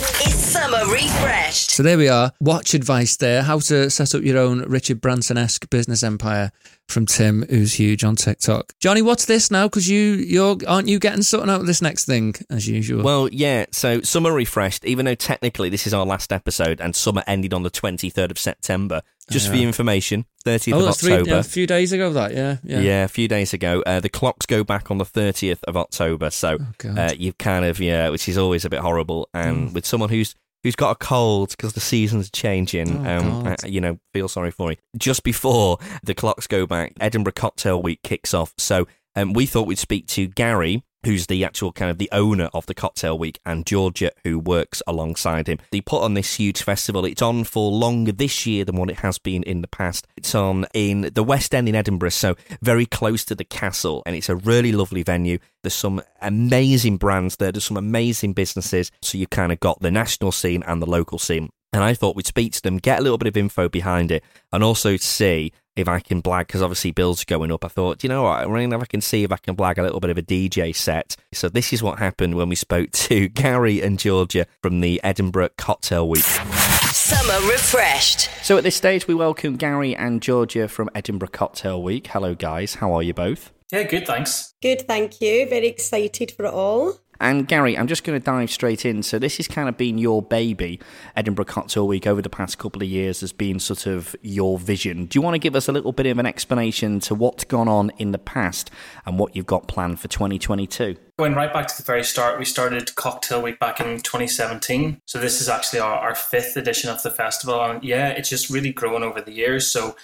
Summer Refreshed. So there we are. Watch advice there. How to set up your own Richard Branson esque business empire from Tim, who's huge on TikTok. Johnny, what's this now? Because you, you're, aren't you getting something out of this next thing as usual? Well, yeah. So summer refreshed. Even though technically this is our last episode, and summer ended on the twenty third of September. Just for your information, thirtieth oh, of that's three, October. yeah, a few days ago. That yeah, yeah. Yeah. a few days ago. Uh, the clocks go back on the 30th of October. So Oh, uh, you've kind of, yeah, which is always a bit horrible. And with someone who's who's got a cold because the seasons are changing, Oh, um, you know, feel sorry for you. Just before the clocks go back, Edinburgh Cocktail Week kicks off. So um, we thought we'd speak to Gary. Who's the actual kind of the owner of the Cocktail Week and Georgia, who works alongside him. They put on this huge festival. It's on for longer this year than what it has been in the past. It's on in the West End in Edinburgh, so very close to the castle, and it's a really lovely venue. There's some amazing brands there, there's some amazing businesses. So you've kind of got the national scene and the local scene. And I thought we'd speak to them, get a little bit of info behind it, and also see if I can blag, because obviously bills are going up. I thought, you know what, I'm wondering if I can see if I can blag a little bit of a DJ set. So this is what happened when we spoke [LAUGHS] to Gary and Georgia from the Edinburgh Cocktail Week. Summer Refreshed. So at this stage, we welcome Gary and Georgia from Edinburgh Cocktail Week. Hello, guys. How are you both? Yeah, good, thanks. Good, thank you. Very excited for it all. And Gary, I'm just going to dive straight in. So this has kind of been your baby, Edinburgh Cocktail Week, over the past couple of years has been sort of your vision. Do you want to give us a little bit of an explanation to what's gone on in the past and what you've got planned for 2022? Going right back to the very start, we started Cocktail Week back in 2017. So this is actually our, our fifth edition of the festival. And yeah, it's just really grown over the years. So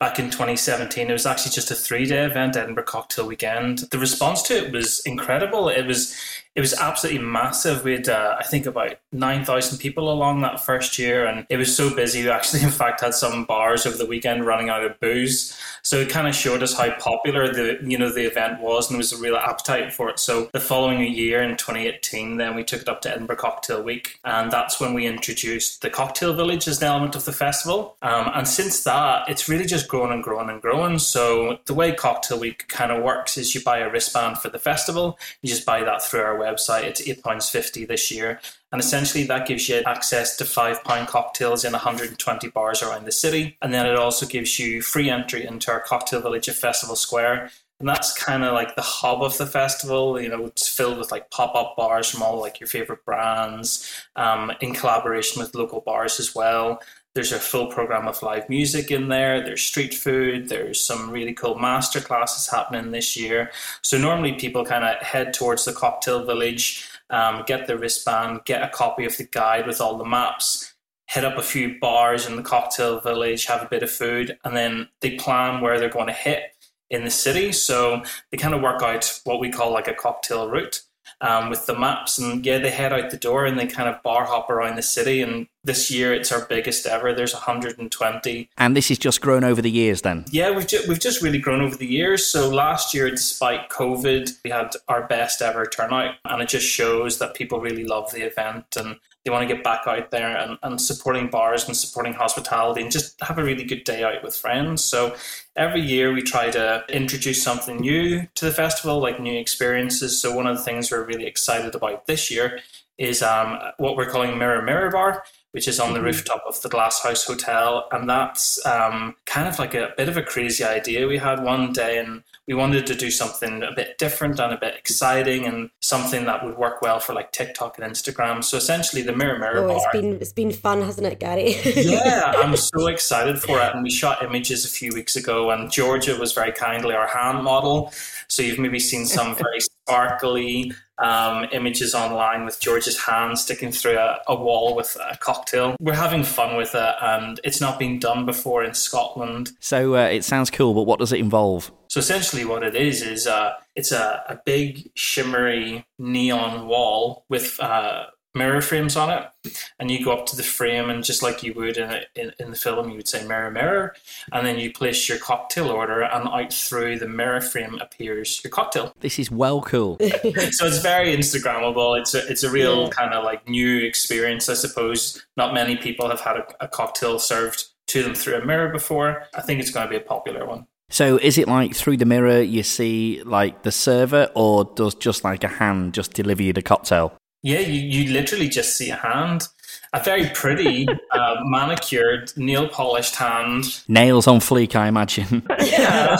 back in 2017, it was actually just a three day event, Edinburgh Cocktail Weekend. The response to it was incredible. It was it was absolutely massive. We had, uh, I think, about 9,000 people along that first year, and it was so busy. We actually, [LAUGHS] in fact, had some bars over the weekend running out of booze. So it kind of showed us how popular the you know the event was, and there was a real appetite for it. So the following year, in 2018, then we took it up to Edinburgh Cocktail Week, and that's when we introduced the Cocktail Village as an element of the festival. Um, and since that, it's really just grown and grown and grown. So the way Cocktail Week kind of works is you buy a wristband for the festival. You just buy that through our website. It's eight pounds fifty this year. And essentially, that gives you access to five pound cocktails in 120 bars around the city. And then it also gives you free entry into our cocktail village at Festival Square. And that's kind of like the hub of the festival. You know, it's filled with like pop up bars from all like your favorite brands, um, in collaboration with local bars as well. There's a full program of live music in there. There's street food. There's some really cool master classes happening this year. So normally people kind of head towards the cocktail village, um, get the wristband, get a copy of the guide with all the maps, hit up a few bars in the cocktail village, have a bit of food, and then they plan where they're going to hit in the city. So they kind of work out what we call like a cocktail route um, with the maps. And yeah, they head out the door and they kind of bar hop around the city. And this year it's our biggest ever. There's 120. And this has just grown over the years then? Yeah, we've, ju- we've just really grown over the years. So last year, despite COVID, we had our best ever turnout. And it just shows that people really love the event and they want to get back out there and, and supporting bars and supporting hospitality and just have a really good day out with friends. So every year we try to introduce something new to the festival, like new experiences. So one of the things we're really excited about this year is um, what we're calling Mirror Mirror Bar which is on the rooftop of the Glass House Hotel. And that's um, kind of like a bit of a crazy idea we had one day. And we wanted to do something a bit different and a bit exciting and something that would work well for like TikTok and Instagram. So essentially, the Mirror Mirror Oh, Bar. it's been it's been fun, hasn't it, Gary? yeah, [LAUGHS] I'm so excited for it. And we shot images a few weeks ago, and Georgia was very kindly our hand model. So you've maybe seen some [LAUGHS] very sparkly um, images online with George's hand sticking through a, a, wall with a cocktail. We're having fun with it, and it's not been done before in Scotland. So uh, it sounds cool, but what does it involve? So essentially, what it is is uh, it's a, a big shimmery neon wall with uh, mirror frames on it, and you go up to the frame, and just like you would in, a, in in the film, you would say "mirror, mirror," and then you place your cocktail order, and out through the mirror frame appears your cocktail. This is well cool. [LAUGHS] so it's very Instagrammable. It's a it's a real yeah. kind of like new experience, I suppose. Not many people have had a, a cocktail served to them through a mirror before. I think it's going to be a popular one. So is it like through the mirror you see like the server, or does just like a hand just deliver you the cocktail? Yeah, you, you literally just see a hand. A very pretty, [LAUGHS] uh, manicured, nail polished hand. Nails on fleek, I imagine. [LAUGHS] yeah.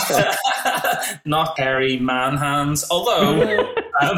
[LAUGHS] Not hairy man hands. Although. Um,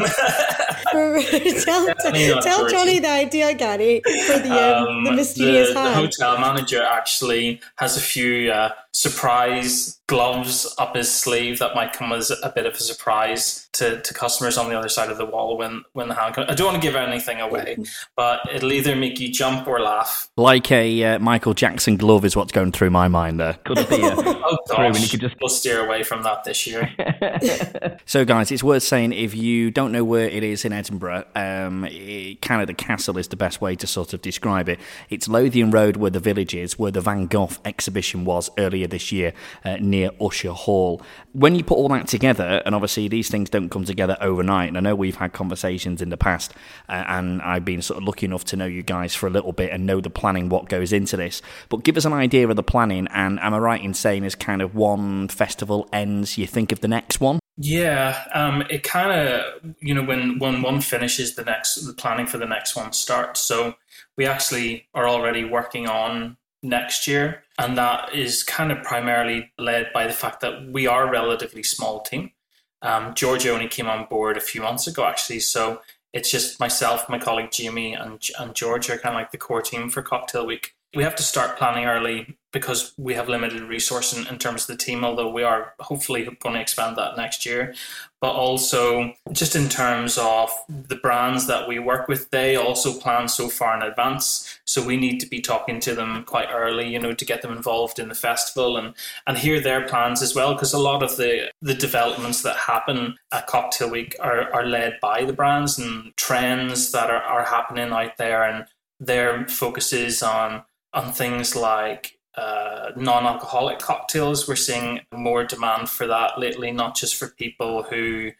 tell, tell, tell Johnny the idea, Gary, for the, um, um, the mysterious the, hand. The hotel manager actually has a few uh, surprise gloves up his sleeve that might come as a bit of a surprise to, to customers on the other side of the wall when, when the hand comes. I don't want to give anything away, but it'll either make you jump or laugh. Like a uh, Michael Jackson glove is what's going through my mind there. Could it be a [LAUGHS] oh, gosh. You could just... We'll steer away from that this year. [LAUGHS] [LAUGHS] so, guys, it's worth saying if you don't know where it is in Edinburgh, um, it, Canada Castle is the best way to sort of describe it. It's Lothian Road where the village is, where the Van Gogh exhibition was earlier this year uh, near Usher Hall. When you put all that together, and obviously these things don't come together overnight, and I know we've had conversations in the past, uh, and I've been sort of lucky enough to know you guys for a little bit and know the planning, what goes into this. But give us an idea of the planning, and am I right in saying as kind of one festival ends, you think of the next one? Yeah, um, it kind of you know when when one finishes, the next the planning for the next one starts. So we actually are already working on next year, and that is kind of primarily led by the fact that we are a relatively small team. Um, Georgia only came on board a few months ago, actually, so it's just myself, my colleague Jamie, and and Georgia, kind of like the core team for Cocktail Week we have to start planning early because we have limited resource in, in, terms of the team, although we are hopefully going to expand that next year. But also, just in terms of the brands that we work with, they also plan so far in advance. So we need to be talking to them quite early, you know, to get them involved in the festival and, and hear their plans as well. Because a lot of the, the developments that happen at Cocktail Week are, are led by the brands and trends that are, are happening out there. And their focuses on on things like uh, non-alcoholic cocktails. We're seeing more demand for that lately, not just for people who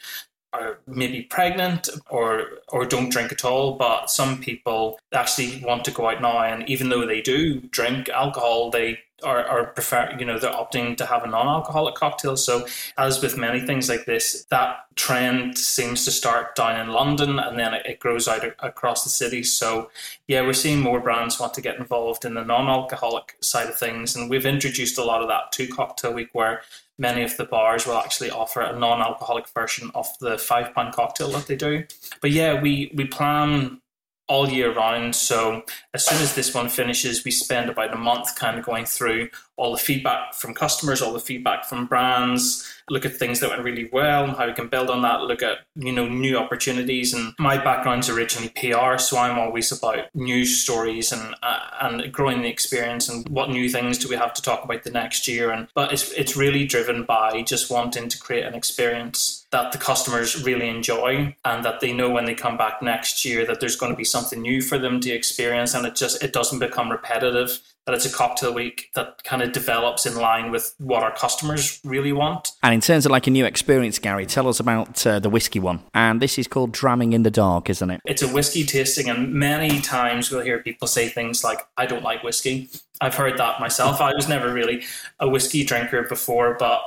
are maybe pregnant or or don't drink at all, but some people actually want to go out now, and even though they do drink alcohol, they are, are prefer you know they're opting to have a non-alcoholic cocktail. So as with many things like this that trend seems to start down in london and then it, grows out across the city. So yeah we're seeing more brands want to get involved in the non-alcoholic side of things. And we've introduced a lot of that to cocktail week where many of the bars will actually offer a non-alcoholic version of the five pound cocktail that they do. But yeah we we plan all year round. So as soon as this one finishes, we spend about a month kind of going through all the feedback from customers, all the feedback from brands, look at things that went really well, how we can build on that, look at, you know, new opportunities. And my background's originally PR, so I'm always about news stories and uh, and growing the experience and what new things do we have to talk about the next year. And but it's it's really driven by just wanting to create an experience that the customers really enjoy and that they know when they come back next year that there's going to be something new for them to experience and it just it doesn't become repetitive that it's a cocktail week that kind of develops in line with what our customers really want. And in terms of like a new experience, Gary, tell us about uh, the whiskey one. And this is called Dramming in the Dark, isn't it? It's a whiskey tasting, and many times we'll hear people say things like, I don't like whiskey. I've heard that myself. I was never really a whiskey drinker before, but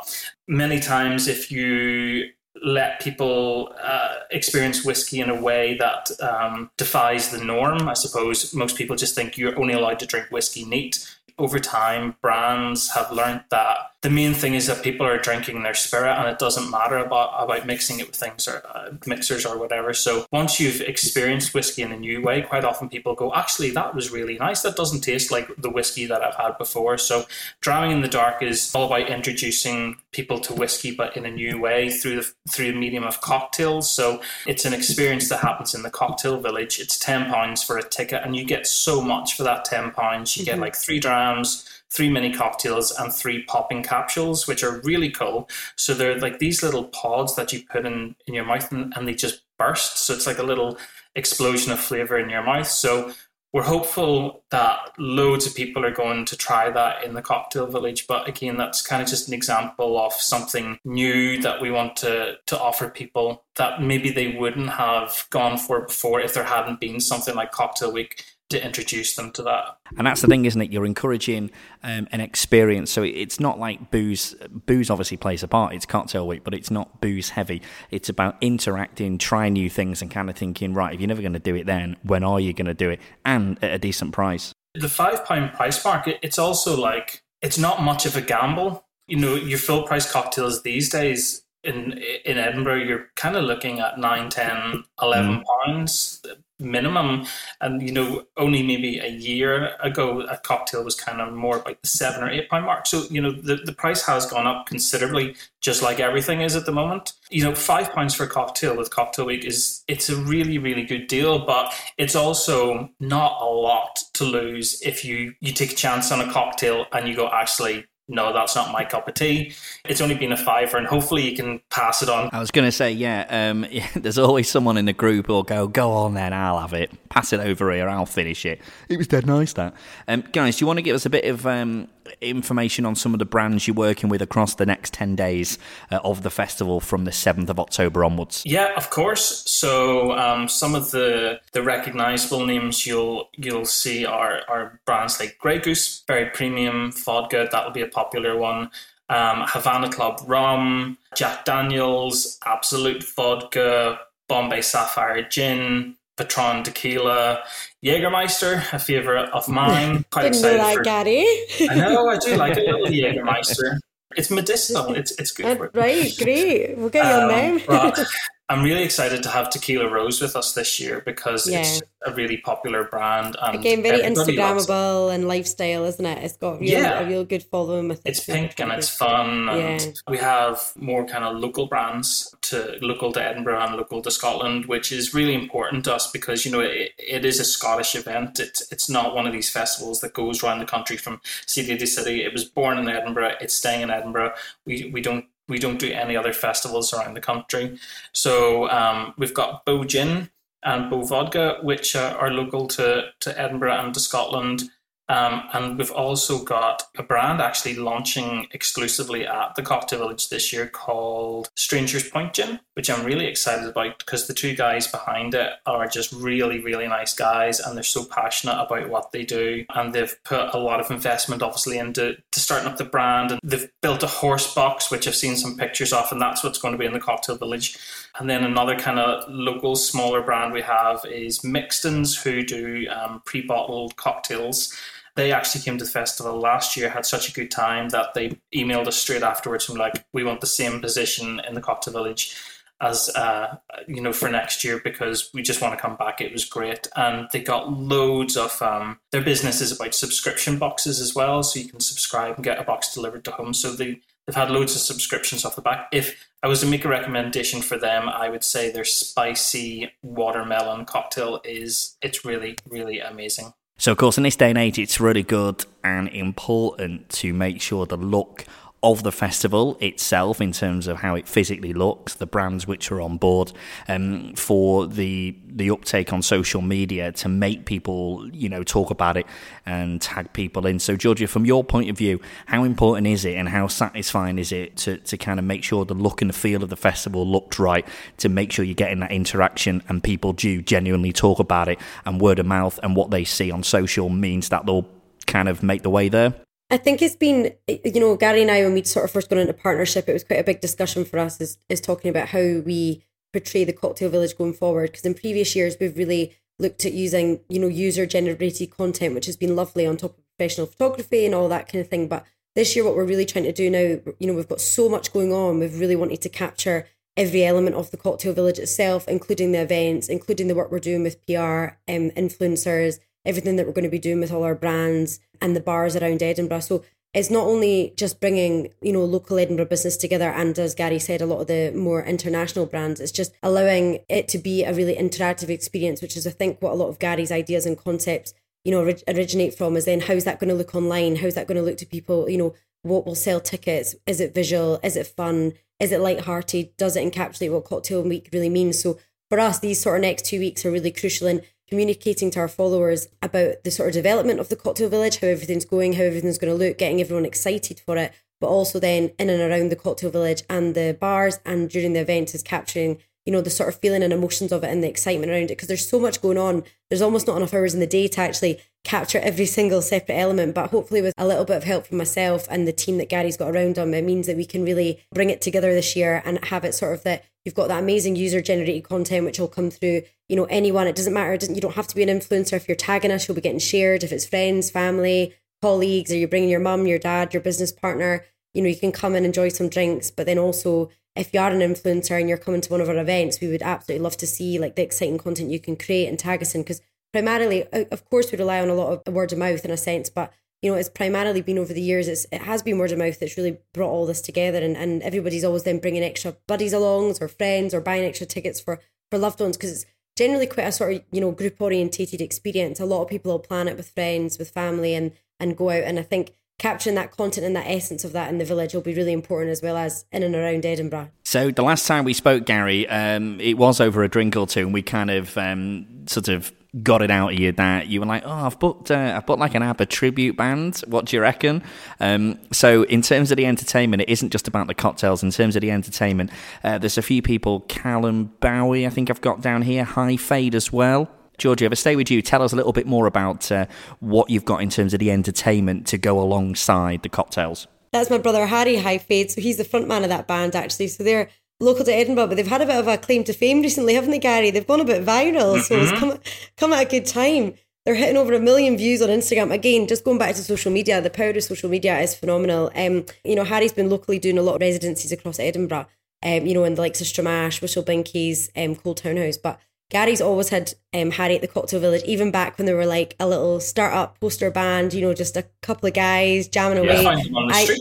many times if you let people uh, experience whiskey in a way that um, defies the norm. I suppose most people just think you're only allowed to drink whiskey neat. Over time, brands have learned that the main thing is that people are drinking their spirit and it doesn't matter about, about mixing it with things or uh, mixers or whatever. So once you've experienced whiskey in a new way, quite often people go, actually, that was really nice. That doesn't taste like the whiskey that I've had before. So Dramming in the Dark is all about introducing people to whiskey, but in a new way through the, through the medium of cocktails. So it's an experience that happens in the cocktail village. It's £10 for a ticket and you get so much for that £10. You mm-hmm. get like three drams three mini cocktails and three popping capsules, which are really cool. So they're like these little pods that you put in, in your mouth and, and they just burst. So it's like a little explosion of flavor in your mouth. So we're hopeful that loads of people are going to try that in the cocktail village but again that's kind of just an example of something new that we want to to offer people that maybe they wouldn't have gone for before if there hadn't been something like cocktail week to introduce them to that. And that's the thing, isn't it? You're encouraging um, an experience. So it's not like booze. Booze obviously plays a part. It's cocktail week, but it's not booze heavy. It's about interacting, trying new things, and kind of thinking, right, if you're never going to do it then, when are you going to do it? And at a decent price. The five pound price mark, it's also like, it's not much of a gamble. You know, your full price cocktails these days in in Edinburgh, you're kind of looking at 9, 10, 11 mm. pounds minimum. And you know, only maybe a year ago, a cocktail was kind of more like the seven or eight pound mark. So you know, the, the price has gone up considerably, just like everything is at the moment. You know, five pounds for a cocktail with Cocktail Week is it's a really really good deal, but it's also not a lot to lose if you you take a chance on a cocktail and you go actually no, that's not my cup of tea. It's only been a fiver, and hopefully you can pass it on. I was going to say, yeah, um, [LAUGHS] yeah, there's always someone in the group who'll go, go on then, I'll have it. Pass it over here, I'll finish it. It was dead nice, that. Um, guys, do you want to give us a bit of um, information on some of the brands you're working with across the next 10 days uh, of the festival from the 7th of October onwards? Yeah, of course. So um, some of the, the recognizable names you'll you'll see are, are brands like Grey Goose, very premium vodka, that'll be a popular one. Um, Havana Club Rum, Jack Daniels, Absolut Vodka, Bombay Sapphire Gin, Patron Tequila, Jägermeister, a favorite of mine. [LAUGHS] Quite Didn't excited that, for, Gary. I know, I do like a [LAUGHS] little Jägermeister. It's medicinal. It's it's good. Uh, right, great. We'll get your um, name. [LAUGHS] I'm really excited to have Tequila Rose with us this year because yeah. it's a really popular brand. And Again, very Instagrammable and lifestyle, isn't it? It's got yeah. a real good following with. It's pink and it's fun. And yeah. we have more kind of local brands to local to Edinburgh and local to Scotland, which is really important to us because, you know, it, it is a Scottish event. It's, it's not one of these festivals that goes around the country from city to city. It was born in Edinburgh. It's staying in Edinburgh. We, we don't we don't do any other festivals around the country. So um, we've got Bow Gin and Bow Vodka, which uh, are local to, to Edinburgh and to Scotland. Um, and we've also got a brand actually launching exclusively at the Cocktail Village this year called Strangers Point Gin, which I'm really excited about because the two guys behind it are just really, really nice guys and they're so passionate about what they do. And they've put a lot of investment, obviously, into to starting up the brand. And they've built a horse box, which I've seen some pictures of, and that's what's going to be in the Cocktail Village. And then another kind of local, smaller brand we have is Mixtons, who do um, pre bottled cocktails they actually came to the festival last year, had such a good time that they emailed us straight afterwards and like, we want the same position in the Cocktail Village as uh, you know for next year because we just want to come back. It was great, and they got loads of um, their business is about subscription boxes as well, so you can subscribe and get a box delivered to home. So they they've had loads of subscriptions off the back. If I was to make a recommendation for them, I would say their spicy watermelon cocktail is it's really really amazing. So, of course, in this day and age, it's really good and important to make sure the look of the festival itself in terms of how it physically looks, the brands which are on board, um, for the the uptake on social media to make people you know talk about it and tag people in. So Georgia, from your point of view, how important is it and how satisfying is it to, to kind of make sure the look and the feel of the festival looked right to make sure you're getting that interaction and people do genuinely talk about it and word of mouth and what they see on social means that they'll kind of make the way there? I think it's been, you know, Gary and I, when we sort of first got into partnership, it was quite a big discussion for us is, is talking about how we portray the cocktail village going forward. Because in previous years, we've really looked at using, you know, user generated content, which has been lovely on top of professional photography and all that kind of thing. But this year, what we're really trying to do now, you know, we've got so much going on. We've really wanted to capture every element of the cocktail village itself, including the events, including the work we're doing with PR, um, influencers, everything that we're going to be doing with all our brands and the bars around Edinburgh. So it's not only just bringing you know local Edinburgh business together, and as Gary said, a lot of the more international brands. It's just allowing it to be a really interactive experience, which is I think what a lot of Gary's ideas and concepts you know originate from. Is then how's that going to look online? How's that going to look to people? You know what will sell tickets? Is it visual? Is it fun? Is it light-hearted? Does it encapsulate what Cocktail Week really means? So for us, these sort of next two weeks are really crucial in communicating to our followers about the sort of development of the cocktail village, how everything's going, how everything's going to look, getting everyone excited for it, but also then in and around the cocktail village and the bars and during the event is capturing you know the sort of feeling and emotions of it and the excitement around it because there's so much going on. There's almost not enough hours in the day to actually capture every [LAUGHS] single separate element but hopefully with a little bit of help from myself and the team that gary's got around him it means that we can really bring it together this year and have it sort of that you've got that amazing user generated content which will come through you know anyone. It doesn't matter it doesn't, you don't have to be an influencer if you're tagging us you'll be getting shared. If it's friends family colleagues or you're bringing your mum your dad your business partner you know you can come and enjoy some drinks but then also if you are an influencer and you're coming to one of our events, we would absolutely love to see like the exciting content you can create and tag us in because primarily, of course, we rely on a lot of word of mouth in a sense, but you know, it's primarily been over the years. It's, it has been word of mouth that's really brought all this together, and, and everybody's always then bringing extra buddies along, or friends, or buying extra tickets for for loved ones because it's generally quite a sort of you know group orientated experience. A lot of people will plan it with friends, with family, and and go out. And I think capturing that content and that essence of that in the village will be really important as well as in and around Edinburgh. So the last time we spoke, Gary, um, it was over a drink or two, and we kind of um, sort of got it out of you that you were like, oh, I've booked, uh, I've booked like an ABBA tribute band. What do you reckon? Um, so in terms of the entertainment, it isn't just about the cocktails. In terms of the entertainment, uh, there's a few people. Callum Bowie, I think I've got down here. High Fade as well. Georgia, if I stay with you, tell us a little bit more about uh, what you've got in terms of the entertainment to go alongside the cocktails. That's my brother Harry Highfade, so he's the front man of that band actually. So they're local to Edinburgh, but they've had a bit of a claim to fame recently, haven't they, Gary? They've gone a bit viral, so it's mm-hmm. come come at a good time. They're hitting over a million views on Instagram. Again, just going back to social media, the power of social media is phenomenal. Um, you know, Harry's been locally doing a lot of residencies across Edinburgh. Um, you know, in the likes of Stramash, Whistle Binkies, um, Cool Townhouse, but Gary's always had um, Harry at the Cocktail Village, even back when they were like a little start-up poster band, you know, just a couple of guys jamming yeah, away. Them the I,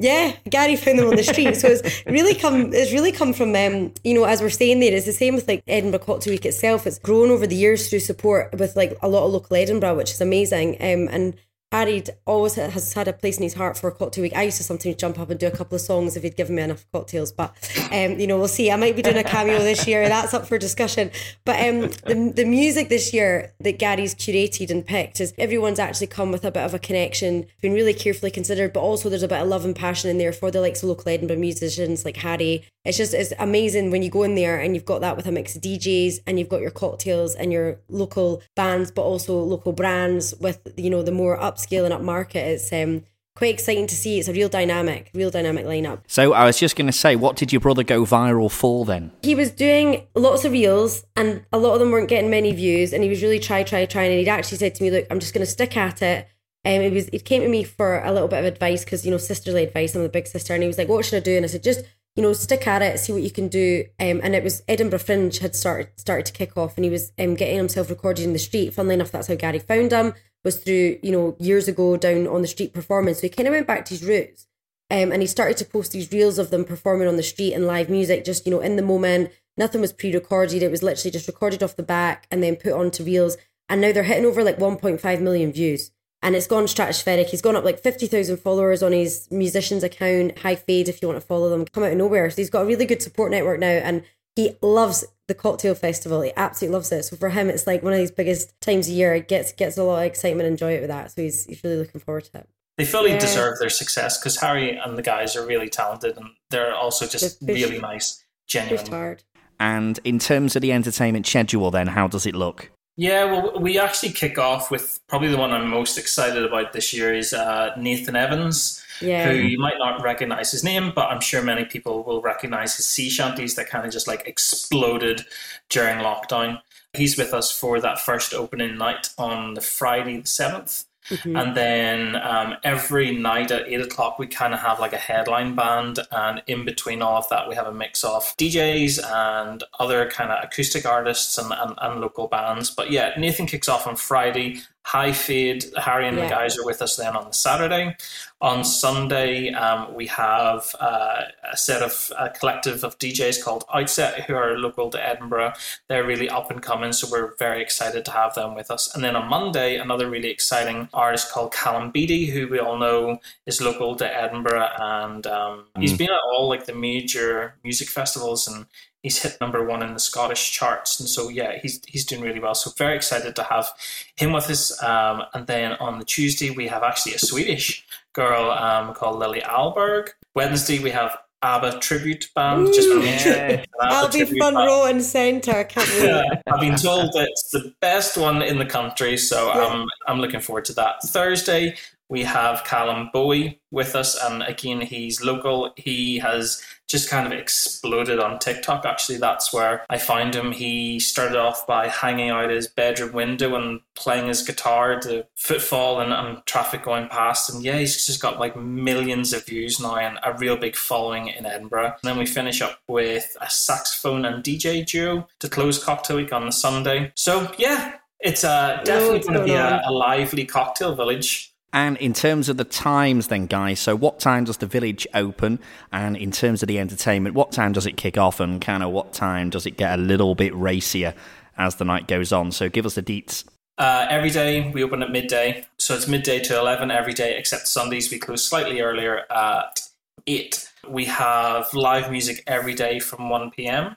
yeah, Gary found them on the street. so it's really come it's really come from um, you know, as we're saying there, it's the same with like Edinburgh Cocktail Week itself. It's grown over the years through support with like a lot of local Edinburgh, which is amazing. Um, and Harry always has had a place in his heart for a cocktail week. I used to sometimes jump up and do a couple of songs if he'd given me enough cocktails, but um, you know, we'll see. I might be doing a cameo this year. That's up for discussion. But um, the the music this year that Gary's curated and picked is everyone's actually come with a bit of a connection, been really carefully considered, but also there's a bit of love and passion in there for the likes of local Edinburgh musicians like Harry. It's just it's amazing when you go in there and you've got that with a mix of DJs and you've got your cocktails and your local bands, but also local brands with you know the more up upscaling up market. It's um, quite exciting to see. It's a real dynamic, real dynamic lineup. So I was just going to say, what did your brother go viral for then? He was doing lots of reels, and a lot of them weren't getting many views. And he was really try, try, trying. And he'd actually said to me, "Look, I'm just going to stick at it." Um, it was it came to me for a little bit of advice because you know sisterly advice. I'm the big sister, and he was like, "What should I do?" And I said, "Just." You know, stick at it, see what you can do. Um, and it was Edinburgh Fringe had started started to kick off, and he was um, getting himself recorded in the street. Funnily enough, that's how Gary found him was through, you know, years ago down on the street performance. So he kind of went back to his roots. Um, and he started to post these reels of them performing on the street and live music, just you know, in the moment. Nothing was pre-recorded; it was literally just recorded off the back and then put onto reels. And now they're hitting over like 1.5 million views, and it's gone stratospheric. He's gone up like 50,000 followers on his musician's account, High Fade, if you want to follow them. Come out of nowhere, so he's got a really good support network now, and he loves the cocktail festival. He absolutely loves it. So for him, it's like one of his biggest times a year. It gets gets a lot of excitement and joy out of that. So he's he's really looking forward to it. They fully Yeah. deserve their success because Harry and the guys are really talented and they're also just They're really nice, genuine. hard. And in terms of the entertainment schedule, then, how does it look? Yeah, well, we actually kick off with probably the one I'm most excited about this year is uh, Nathan Evans, Yeah. who you might not recognize his name, but I'm sure many people will recognize his sea shanties that kind of just like exploded during lockdown. He's with us for that first opening night on the Friday the 7th. And then um, every night at eight o'clock, we kind of have like a headline band, and in between all of that, we have a mix of DJs and other kind of acoustic artists and, and, and local bands. But yeah, Nathan kicks off on Friday. High Fade, Harry and the guys are with us then on the Saturday. On Sunday, um, we have uh, a set of a collective of DJs called Outset who are local to Edinburgh. They're really up and coming, so we're very excited to have them with us. And then on Monday, another really exciting artist called Callum Beattie, who we all know is local to Edinburgh, and um, he's been at all like the major music festivals and. He's hit number one in the Scottish charts, and so yeah, he's he's doing really well. So very excited to have him with us. Um, and then on the Tuesday we have actually a Swedish girl um, called Lily Alberg. Wednesday we have ABBA tribute band. Just mention an ABBA I'll be front band. row and centre. Yeah, I've been told that it's the best one in the country, so um, I'm looking forward to that. Thursday, we have Callum Bowie with us, and again, he's local. He has just kind of exploded on TikTok. Actually, that's where I found him. He started off by hanging out his bedroom window and playing his guitar to footfall and, and traffic going past. And yeah, he's just got like millions of views now and a real big following in Edinburgh. And then we finish up with a saxophone and DJ duo to close Cocktail Week on the Sunday. So yeah, it's uh, definitely going to be a, a lively cocktail village. And in terms of the times, then, guys, so what time does the village open? And in terms of the entertainment, what time does it kick off? And kind of what time does it get a little bit racier as the night goes on? So give us the deets. Uh, every day we open at midday, so it's midday to eleven every day, except Sundays we close slightly earlier at eight. We have live music every day from one p.m.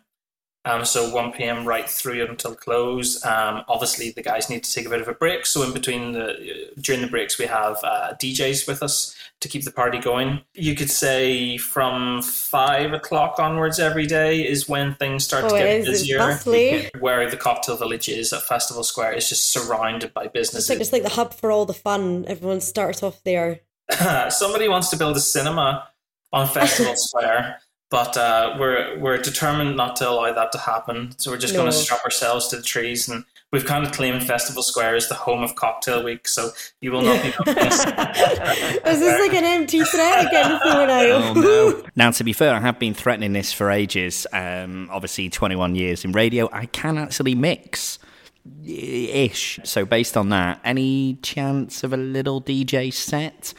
Um, so 1 p.m. right through until close. Um, obviously, the guys need to take a bit of a break. So in between the during the breaks, we have uh, DJs with us to keep the party going. You could say from five o'clock onwards every day is when things start Oh, to get. Busier. Where the cocktail village is at Festival Square is just surrounded by It's businesses. like it's like the hub for all the fun. Everyone starts off there. [LAUGHS] Somebody wants to build a cinema on Festival [LAUGHS] Square, but uh, we're we're determined not to allow that to happen. So we're just going to strap ourselves to the trees, and we've kind of claimed Festival Square as the home of Cocktail Week. So you will not be. [LAUGHS] Is this like an empty threat again thrown out? no. Now, to be fair, I have been threatening this for ages. Um, obviously, 21 years in radio, I can actually mix ish. So, based on that, any chance of a little DJ set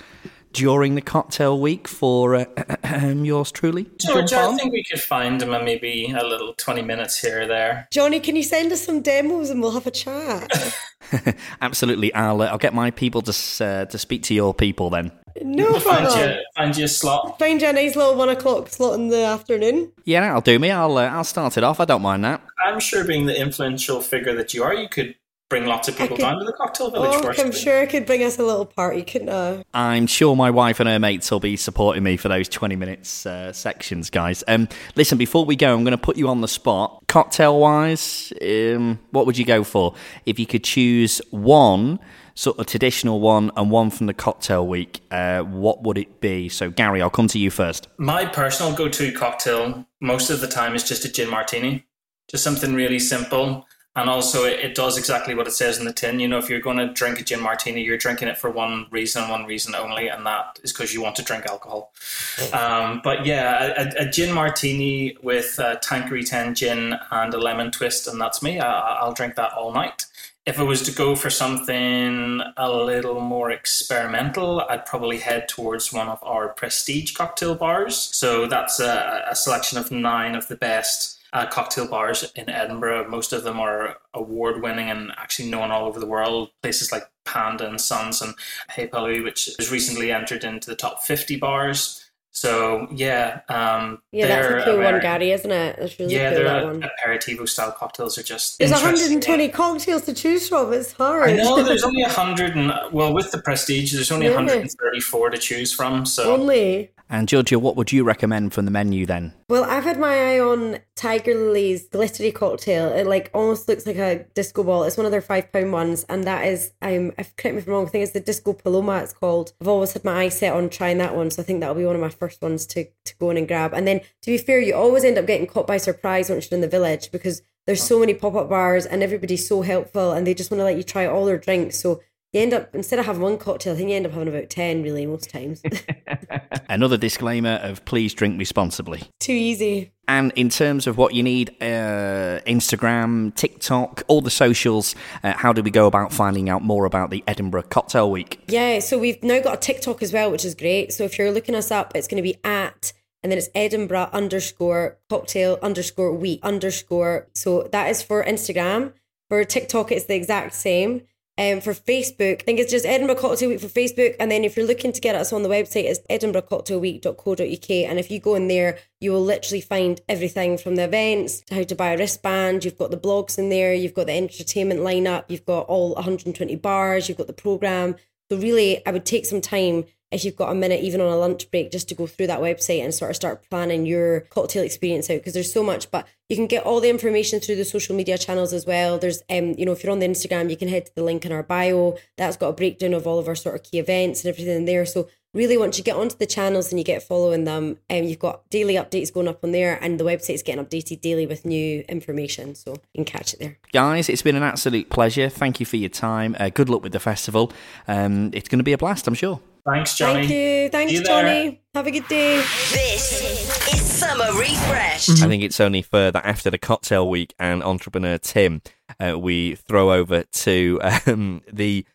during the cocktail week for uh, [CLEARS THROAT] yours truly? George, I think we could find him and maybe a little twenty minutes here or there. Johnny, can you send us some demos and we'll have a chat? [LAUGHS] [LAUGHS] Absolutely. I'll, uh, I'll get my people to, uh, to speak to your people then. No We'll find problem. you, find you a slot. Find you a nice little one o'clock slot in the afternoon. Yeah, that'll do me. I'll, uh, I'll start it off. I don't mind that. I'm sure, being the influential figure that you are, you could bring lots of people could- down to the cocktail village. Oh. I'm sure I could bring us a little party, couldn't I? I'm sure my wife and her mates will be supporting me for those 20 minutes uh, sections, guys. Um, listen, before we go, I'm going to put you on the spot. Cocktail wise, um, what would you go for? If you could choose one sort of traditional one and one from the cocktail week, uh, what would it be? So, Gary, I'll come to you first. My personal go to cocktail most of the time is just a gin martini. Just something really simple. And also, it, it does exactly what it says in the tin. You know, if you're going to drink a gin martini, you're drinking it for one reason and one reason only, and that is because you want to drink alcohol. Um, but yeah, a, a, gin martini with Tanqueray 10 gin and a lemon twist, and that's me. I, I'll drink that all night if I was to go for something a little more experimental, I'd probably head towards one of our prestige cocktail bars. So that's a, a selection of nine of the best uh, cocktail bars in Edinburgh. Most of them are award winning and actually known all over the world. Places like Panda and Sons and Hey Palu, which has recently entered into the top 50 bars. So yeah, um, yeah, that's a cool one, Gary, isn't it? That's really yeah, cool, that one. aperitivo style cocktails are just. There's 120 cocktails to choose from. It's hard. I know. There's [LAUGHS] only 100, and well, with the prestige, there's only yeah. 134 to choose from. So only. And Georgia, what would you recommend from the menu then? Well, I've had my eye on Tiger Lily's glittery cocktail. It like almost looks like a disco ball. It's one of their five pound ones, and that is um if correct me if I'm wrong, I think it's the Disco Paloma it's called. I've always had my eye set on trying that one, so I think that'll be one of my first ones to, to go in and grab. And then to be fair, you always end up getting caught by surprise once you're in the village because there's so many pop up bars and everybody's so helpful and they just want to let you try all their drinks. So you end up instead of having one cocktail, I think you end up having about ten really most times. [LAUGHS] [LAUGHS] Another disclaimer of please drink responsibly. Too easy. And in terms of what you need, uh, Instagram, TikTok, all the socials, uh, how do we go about finding out more about the Edinburgh Cocktail Week? Yeah, so we've now got a TikTok as well, which is great. So if you're looking us up, it's going to be at and then it's Edinburgh underscore cocktail underscore week underscore. So that is for Instagram. For TikTok, it's the exact same. Um, for Facebook, I think it's just Edinburgh Cocktail Week for Facebook. And then if you're looking to get us on the website, it's edinburghcocktailweek.co.uk. And if you go in there, you will literally find everything from the events, how to buy a wristband. You've got the blogs in there, you've got the entertainment lineup, you've got all 120 bars, you've got the program. So really, I would take some time if you've got a minute, even on a lunch break, just to go through that website and sort of start planning your cocktail experience out because there's so much. But you can get all the information through the social media channels as well. There's, um, you know, if you're on the Instagram, you can head to the link in our bio. That's got a breakdown of all of our sort of key events and everything in there. So really, once you get onto the channels and you get following them, um, you've got daily updates going up on there, and the website's getting updated daily with new information. So you can catch it there. Guys, it's been an absolute pleasure. Thank you for your time. Uh, good luck with the festival. Um, it's going to be a blast, I'm sure. Thanks, Johnny. Thank you. Thanks, you Johnny. Have a good day. This is Summer Refresh. I think it's only fair that after the cocktail week and entrepreneur Tim, uh, we throw over to um, the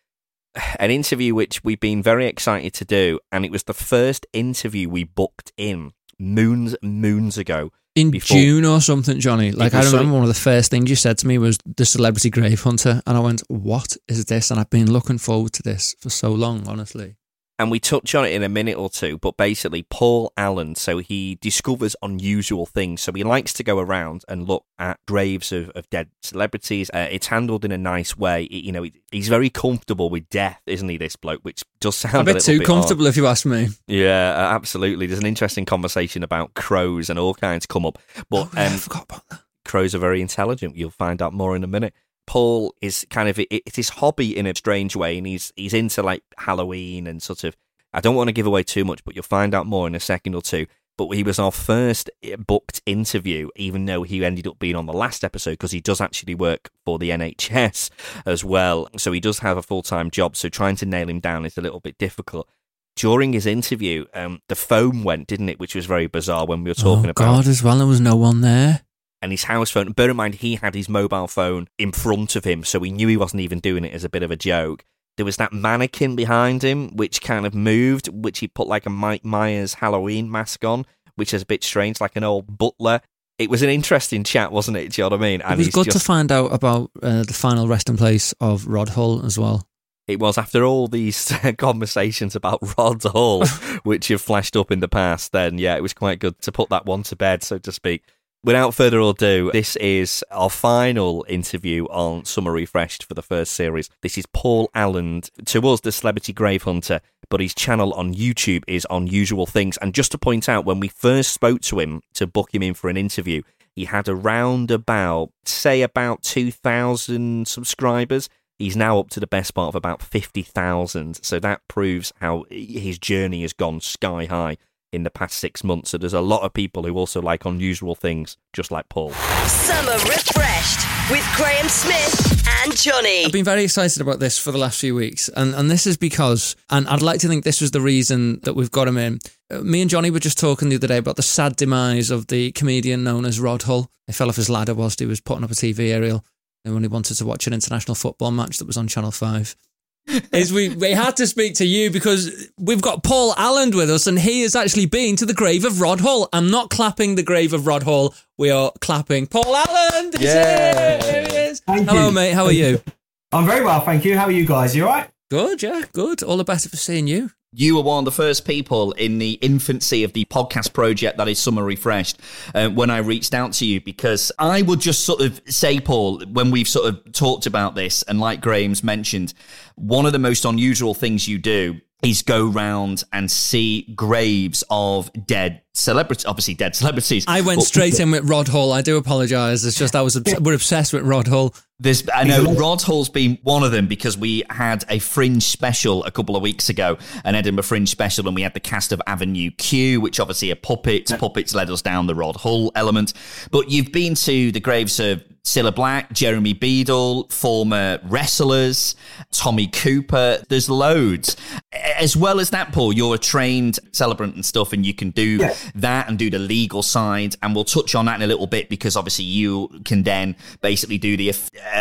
an interview which we've been very excited to do, and it was the first interview we booked in moons moons ago. In before. June or something, Johnny. Like I remember one of the first things you said to me was the celebrity grave hunter, and I went, "What is this?" And I've been looking forward to this for so long, honestly and we touch on it in a minute or two, but basically, Paul Alland, so he discovers unusual things. So he likes to go around and look at graves of, of dead celebrities. Uh, it's handled in a nice way. You know, he's very comfortable with death, isn't he, this bloke? Which does sound a bit a too bit comfortable, odd. if you ask me. Yeah, absolutely. There's an interesting conversation about crows and all kinds come up. But oh, yeah, um, I forgot about that. Crows are very intelligent. You'll find out more in a minute. Paul is kind of it's his hobby in a strange way, and he's he's into like Halloween and sort of I don't want to give away too much, but you'll find out more in a second or two. But he was our first eh, booked interview, even though he ended up being on the last episode because he does actually work for the NHS as well. So he does have a full time job. So trying to nail him down is a little bit difficult. During his interview, um, the phone went, didn't it? Which was very bizarre when we were talking oh, about. God, as well, there was no one there and his house phone. Bear in mind, he had his mobile phone in front of him, so he knew he wasn't even doing it as a bit of a joke. There was that mannequin behind him, which kind of moved, which he put like a Mike Myers Halloween mask on, which is a bit strange, like an old butler. It was an interesting chat, wasn't it? Do you know what I mean? And it was good just... to find out about uh, the final resting place of Rod Hull as well. It was after all these [LAUGHS] conversations about Rod Hull, [LAUGHS] which have flashed up in the past. Then, yeah, it was quite good to put that one to bed, so to speak. Without further ado, this is our final interview on Summer Refreshed for the first series. This is Paul Alland, to us, the celebrity grave hunter, but his channel on YouTube is Unusual Things. And just to point out, when we first spoke to him to book him in for an interview, he had around about, say, about 2,000 subscribers. He's now up to the best part of about 50,000. So that proves how his journey has gone sky high in the past six months. So there's a lot of people who also like unusual things, just like Paul. Summer refreshed with Graeme Smith and Johnny. I've been very excited about this for the last few weeks, and, and this is because, and I'd like to think this was the reason that we've got him in. Uh, Me and Johnny were just talking the other day about the sad demise of the comedian known as Rod Hull. He fell off his ladder whilst he was putting up a TV aerial and when he wanted to watch an international football match that was on Channel 5. Is we, we had to speak to you because we've got Paul Alland with us and he has actually been to the grave of Rod Hull. I'm not clapping the grave of Rod Hull. We are clapping Paul Alland. This is it. Here he is. Thank Hello, you. mate. How are you? I'm very well, thank you. How are you guys? You all right? Good, yeah, good. All the better for seeing you. You were one of the first people in the infancy of the podcast project that is Summer Refreshed uh, when I reached out to you because I would just sort of say, Paul, when we've sort of talked about this, and like Graeme's mentioned, one of the most unusual things you do is go round and see graves of dead celebrities, obviously dead celebrities. I went But straight in with Rod Hull. I do apologise. It's just I was obs- we're obsessed with Rod Hull. This I know Rod Hull's been one of them because we had a Fringe special a couple of weeks ago, an Edinburgh Fringe special, and we had the cast of Avenue Q, which obviously are puppets. Puppets led us down the Rod Hull element. But you've been to the graves of Cilla Black, Jeremy Beadle, former wrestlers, Tommy Cooper. There's loads. As well as that, Paul, you're a trained celebrant and stuff, and you can do that and do the legal side. And we'll touch on that in a little bit because obviously you can then basically do the uh,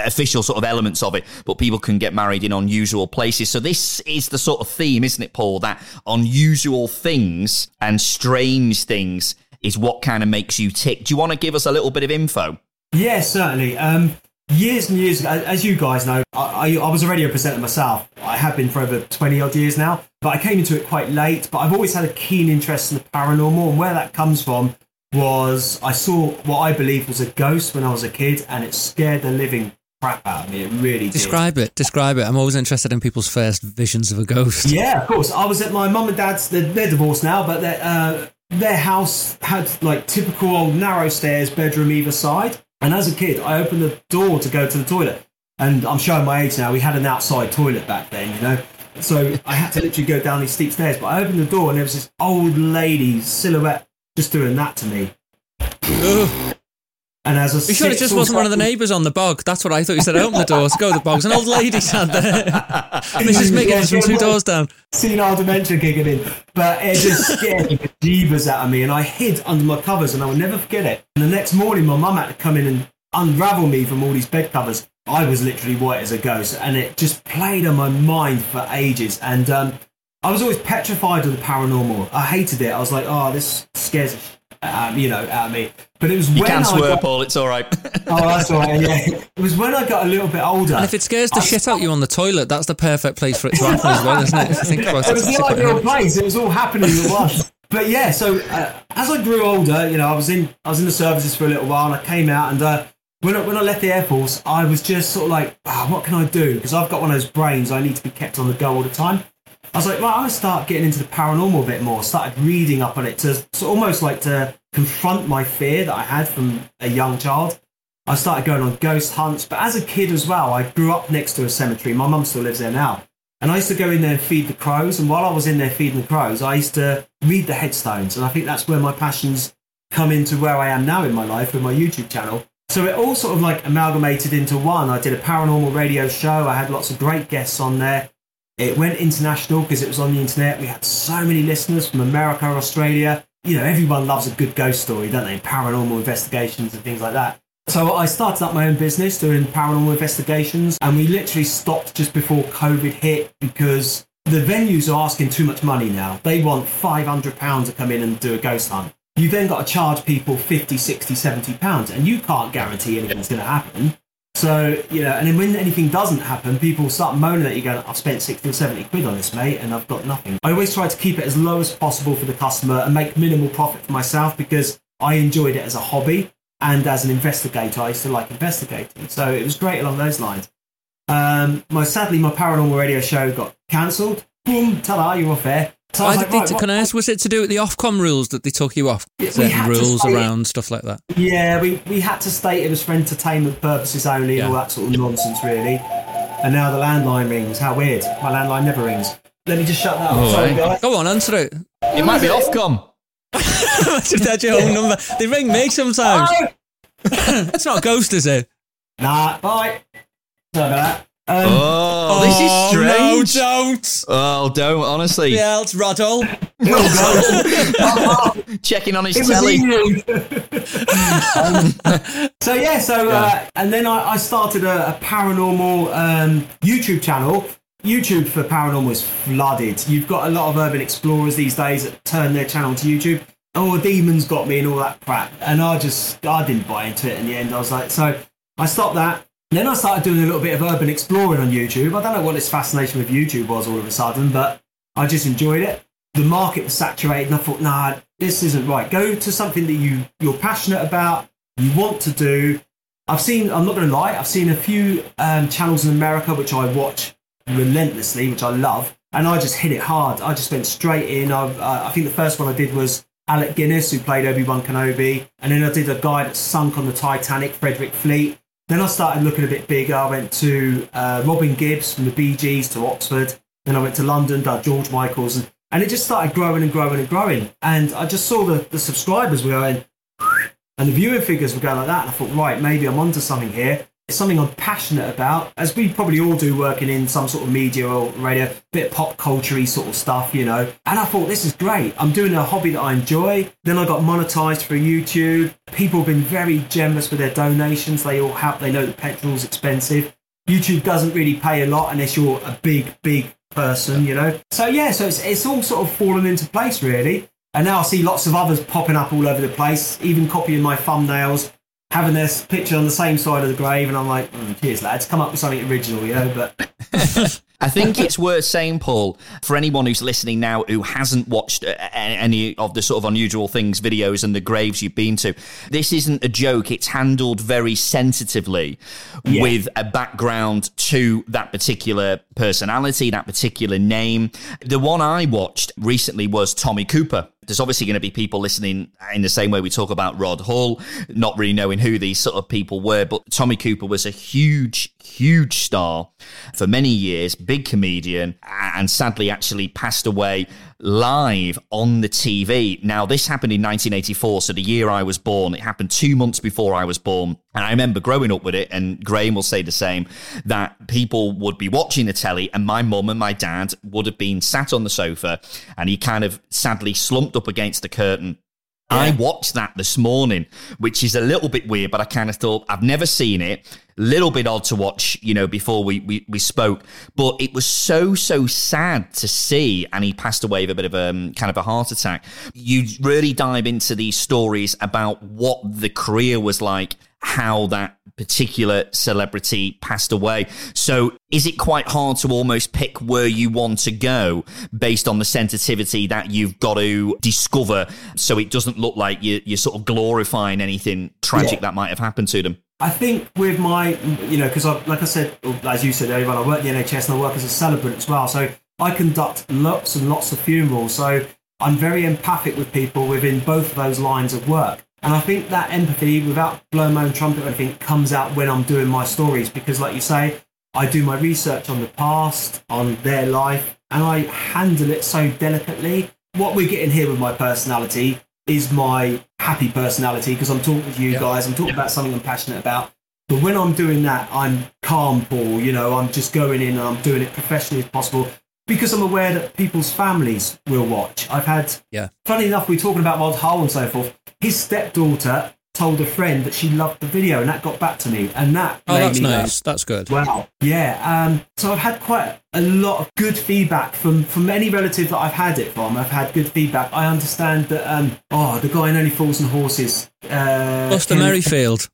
official sort of elements of it, but people can get married in unusual places. So this is the sort of theme, isn't it, Paul? That unusual things and strange things is what kind of makes you tick. Do you want to give us a little bit of info? Yeah, certainly. Um, years and years ago, as you guys know, I, I, I was a radio presenter myself. I have been for over 20 odd years now, but I came into it quite late. But I've always had a keen interest in the paranormal, and where that comes from was I saw what I believe was a ghost when I was a kid, and it scared the living crap out of me. It really did. Describe it. Describe it. I'm always interested in people's first visions of a ghost. [LAUGHS] Yeah, of course. I was at my mum and dad's. They're, they're divorced now, but uh, their house had like typical old narrow stairs, bedroom either side. And as a kid, I opened the door to go to the toilet, and I'm showing my age now. We had an outside toilet back then, you know. So I had to literally go down these steep stairs. But I opened the door, and there was this old lady silhouette just doing that to me. And as a You sure it just wasn't one of the neighbours on the bog? That's what I thought you said. Open the doors, go to the bogs. An old lady sat there. [LAUGHS] Mrs. Miggins from two doors down. senile dementia kicking in. But it just scared the jeebus out of me, and I hid under my covers, and I will never forget it. And the next morning, my mum had to come in and unravel me from all these bed covers. I was literally white as a ghost, and it just played on my mind for ages. And um, I was always petrified of the paranormal. I hated it. I was like, oh, this scares the shit out of me, you know, out of me. But it was You when can I swear, got- Paul. It's all right. [LAUGHS] Oh, that's all right. Yeah, it was when I got a little bit older. And if it scares the shit out you on the toilet, that's the perfect place for it to happen as well, isn't it? If you think about it it. was the ideal place. It was all happening at once. But yeah, so uh, as I grew older, you know, I was in I was in the services for a little while, and I came out, and uh, when I, when I left the air force, I was just sort of like, "Ah, what can I do? Because I've got one of those brains, I need to be kept on the go all the time. I was like, right, I'm gonna start getting into the paranormal a bit more. Started reading up on it to so almost like to confront my fear that I had from a young child. I started going on ghost hunts, but as a kid as well, I grew up next to a cemetery. My mum still lives there now. And I used to go in there and feed the crows. And while I was in there feeding the crows, I used to read the headstones. And I think that's where my passions come into where I am now in my life with my YouTube channel. So it all sort of like amalgamated into one. I did a paranormal radio show. I had lots of great guests on there. It went international because it was on the internet. We had so many listeners from America, Australia. You know, everyone loves a good ghost story, don't they? Paranormal investigations and things like that. So I started up my own business doing paranormal investigations, and we literally stopped just before COVID hit because the venues are asking too much money now. They want £500 to come in and do a ghost hunt. You then got to charge people 50, 60, 70 pounds, and you can't guarantee anything's going to happen. So, you know, and then when anything doesn't happen, people start moaning at you going, I've spent 60 or 70 quid on this, mate, and I've got nothing. I always try to keep it as low as possible for the customer and make minimal profit for myself because I enjoyed it as a hobby. And as an investigator, I used to like investigating. So it was great along those lines. Um, my sadly, my paranormal radio show got cancelled. Boom, ta-da, you're off air. So I Why was did like, they, right, what- can I ask, was it to do with the Ofcom rules that they took you off? Yeah, we Certain had to rules say it. around stuff like that. Yeah, we, we had to state it was for entertainment purposes only and all that sort of nonsense, really. And now the landline rings. How weird. My landline never rings. Let me just shut that off. Sorry, guys. Go on, answer it. it might be Ofcom. Imagine [LAUGHS] that's your home number. They ring me sometimes. it's [LAUGHS] not a ghost, is it? Nah, bye. Sorry about that. Um, Oh, this is strange. No, don't. Oh, don't honestly. Yeah, it's Rod Hull. [LAUGHS] [LAUGHS] Checking on his It telly. Ian. [LAUGHS] Um, so yeah, so uh, and then I, I started a, a paranormal um, YouTube channel. YouTube for paranormal is flooded. You've got a lot of urban explorers these days that turn their channel to YouTube. Oh, demons got me and all that crap, and I just I didn't buy into it in the end. I was like, so I stopped that. Then I started doing a little bit of urban exploring on YouTube. I don't know what this fascination with YouTube was all of a sudden, but I just enjoyed it. The market was saturated, and I thought, nah, this isn't right. Go to something that you you're passionate about, you want to do. I've seen. I'm not going to lie. I've seen a few um, channels in America which I watch relentlessly, which I love, and I just hit it hard. I just went straight in. I, uh, I think the first one I did was Alec Guinness, who played Obi Wan Kenobi, and then I did a guy that sunk on the Titanic, Frederick Fleet. Then I started looking a bit bigger. I went to uh, Robin Gibbs from the Gees to Oxford. Then I went to London, did George Michaels, and, and it just started growing and growing and growing. And I just saw the, the subscribers were going, and the viewing figures were going like that. And I thought, right, maybe I'm onto something here. It's something I'm passionate about, as we probably all do working in some sort of media or radio, bit pop culture sort of stuff, you know. And I thought, this is great. I'm doing a hobby that I enjoy. Then I got monetized for YouTube. People have been very generous with their donations. They all help. They know that petrol's expensive. YouTube doesn't really pay a lot unless you're a big, big person, you know. So yeah, so it's, it's all sort of fallen into place really. And now I see lots of others popping up all over the place, even copying my thumbnails, having their picture on the same side of the grave, and I'm like, mm, cheers, lads, come up with something original, you know. But [LAUGHS] I think it's worth saying, Paul, for anyone who's listening now who hasn't watched uh, any of the sort of unusual things videos and the graves you've been to, this isn't a joke. It's handled very sensitively Yeah. with a background to that particular personality, that particular name. The one I watched recently was Tommy Cooper. There's obviously going to be people listening in the same way we talk about Rod Hull, not really knowing who these sort of people were, but Tommy Cooper was a huge, huge star for many years, big comedian, and sadly actually passed away live on the TV. Now, this happened in 1984, so the year I was born. It happened two months before I was born. And I remember growing up with it, and Graeme will say the same, that people would be watching the telly, and my mum and my dad would have been sat on the sofa, and he kind of sadly slumped up against the curtain I watched that this morning, which is a little bit weird, but I kind of thought I've never seen it. Little bit odd to watch, you know, before we, we, we spoke, but it was so, so sad to see. And he passed away of a bit of a um, kind of a heart attack. You really dive into these stories about what the career was like, how that particular celebrity passed away. So is it quite hard to almost pick where you want to go based on the sensitivity that you've got to discover so it doesn't look like you, you're sort of glorifying anything tragic Yeah. that might have happened to them? I think with my, you know, because I, like I said, as you said earlier, I work at the NHS and I work as a celebrant as well. So I conduct lots and lots of funerals. So I'm very empathic with people within both of those lines of work. And I think that empathy, without blowing my own trumpet or anything, comes out when I'm doing my stories. Because, like you say, I do my research on the past, on their life, and I handle it so delicately. What we're getting here with my personality is my happy personality because I'm talking to you guys, I'm talking about something I'm passionate about. But when I'm doing that, I'm calm, Paul. You know, I'm just going in and I'm doing it professionally as possible because I'm aware that people's families will watch. I've had, Yeah. funny enough, we're talking about Rod Hull and so forth. His stepdaughter told a friend that she loved the video, and that got back to me, and that Oh, made that's me go, nice. That's good. Wow. Yeah. Um, so I've had quite a lot of good feedback from from any relative that I've had it from. I've had good feedback. I understand that. Um, oh, the guy in Only Fools and Horses. Uh, Buster Ken- Merryfield.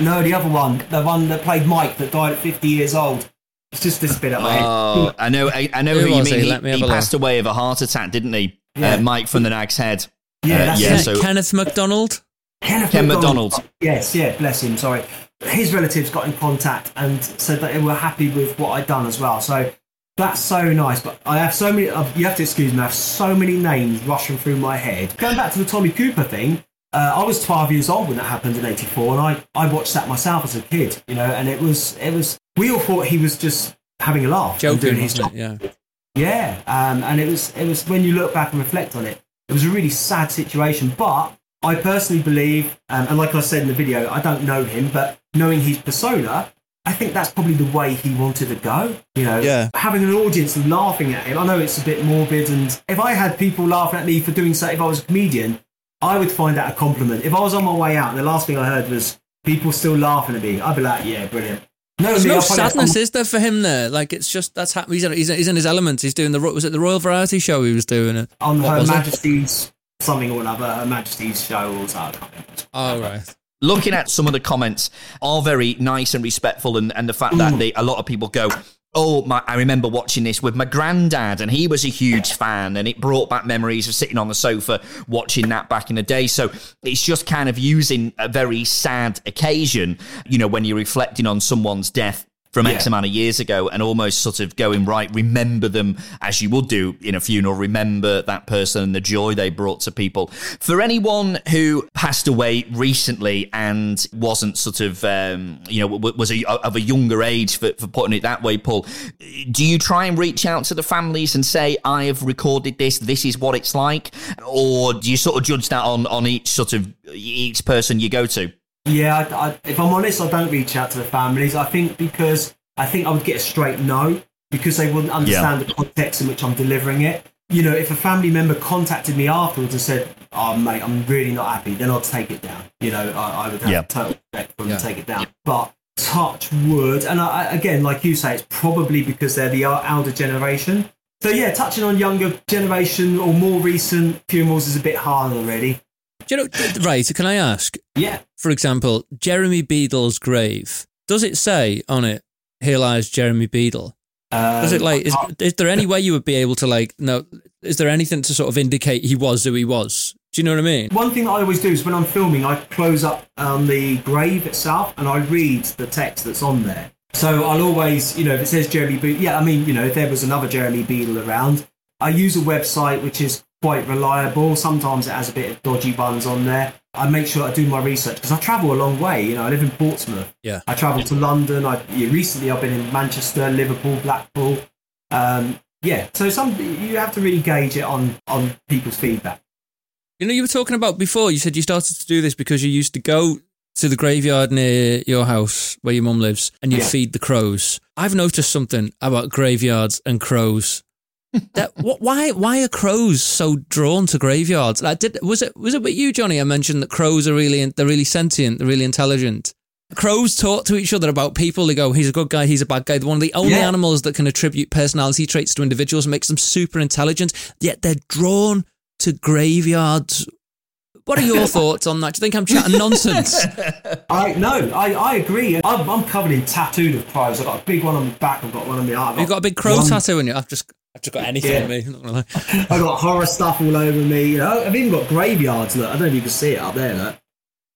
No, the other one, the one that played Mike, that died at fifty years old. It's just this bit up my head. Oh, I know, I, I know Who who, you mean. he? He, he passed away of a heart attack, didn't he? Yeah. Uh, Mike from the Nag's Head. Yeah, Uh, that's yeah. So Kenneth MacDonald. Kenneth Ken MacDonald. Yes, yeah, bless him. Sorry. His relatives got in contact and said that they were happy with what I'd done as well. So that's so nice. But I have so many, uh, you have to excuse me, I have so many names rushing through my head. Going back to the Tommy Cooper thing, uh, I was 12 years old when that happened in 84 and I, I watched that myself as a kid, you know, and it was, it was, we all thought he was just having a laugh. and Joking, doing his wasn't job. Yeah. Yeah, um, and it was it was when you look back and reflect on it, it was a really sad situation. But I personally believe, um, and like I said in the video, I don't know him, but knowing his persona, I think that's probably the way he wanted to go. You know, Yeah. having an audience laughing at him. I know it's a bit morbid, and if I had people laughing at me for doing so, if I was a comedian, I would find that a compliment. If I was on my way out and the last thing I heard was people still laughing at me, I'd be like, yeah, brilliant. No, There's no sadness, is there, for him there? Like, it's just, that's happening. He's, in- he's, in- his elements. He's doing the, was it the Royal Variety Show he was doing? It? on What Her was it? Majesty's something or another, Her Majesty's show or something. I. Oh, right. looking at some of the comments are very nice and respectful and, and the fact that mm. they, a lot of people go oh my i remember watching this with my granddad and he was a huge fan and it brought back memories of sitting on the sofa watching that back in the day. So it's just kind of using a very sad occasion you know when you're reflecting on someone's death from X Yeah. amount of years ago and almost sort of going, right, remember them as you would do in a funeral, remember that person and the joy they brought to people. For anyone who passed away recently and wasn't sort of, um, you know, was a, of a younger age, for, for putting it that way, Paul, do you try and reach out to the families and say, I have recorded this, this is what it's like? Or do you sort of judge that on, on each sort of, each person you go to? Yeah, I, I, if I'm honest, I don't reach out to the families. I think because I think I would get a straight no because they wouldn't understand the context in which I'm delivering it. You know, if a family member contacted me afterwards and said, "Oh, mate, I'm really not happy," then I'd take it down. You know, I, I would have Yeah. total respect for them Yeah. to take it down. But touch wood, and I, I- again, like you say, it's probably because they're the el- elder generation. So yeah, touching on younger generation or more recent funerals is a bit harder, really. Do you know, right, can I ask, Yeah, for example, Jeremy Beadle's grave, does it say on it, here lies Jeremy Beadle? Is it Um, like, is, is there any way you would be able to, like, no, is there anything to sort of indicate he was who he was? Do you know what I mean? One thing that I always do is when I'm filming, I close up on the grave itself and I read the text that's on there. So I'll always, you know, if it says Jeremy Beadle, yeah, I mean, you know, if there was another Jeremy Beadle around, I use a website which is quite reliable. Sometimes it has a bit of dodgy ones on there. I make sure I do my research because I travel a long way. You know, I live in Portsmouth. Yeah. I travel to London. I yeah, recently I've been in Manchester, Liverpool, Blackpool. Um, yeah, so some you have to really gauge it on on people's feedback. You know, you were talking about before, you said you started to do this because you used to go to the graveyard near your house where your mum lives and you'd Yeah. feed the crows. I've noticed something about graveyards and crows. That why why are crows so drawn to graveyards? Like, did was it was it with you, Johnny? I mentioned that crows are really they're really sentient, they're really intelligent. Crows talk to each other about people. They go, "He's a good guy. He's a bad guy." They're one of the only Yeah. animals that can attribute personality traits to individuals and makes them super intelligent. Yet they're drawn to graveyards. What are your [LAUGHS] thoughts on that? Do you think I'm chatting nonsense? [LAUGHS] I no, I, I agree. I'm, I'm covered in tattooed of crows. I've got a big one on my back. I've got one on my arm. You've got a big crow one- tattoo in you. I've just I've just got anything Yeah. in me. I'm not gonna lie. [LAUGHS] I've got horror stuff all over me. You know, I've even got graveyards. Look, I don't know if you can see it up there. Look,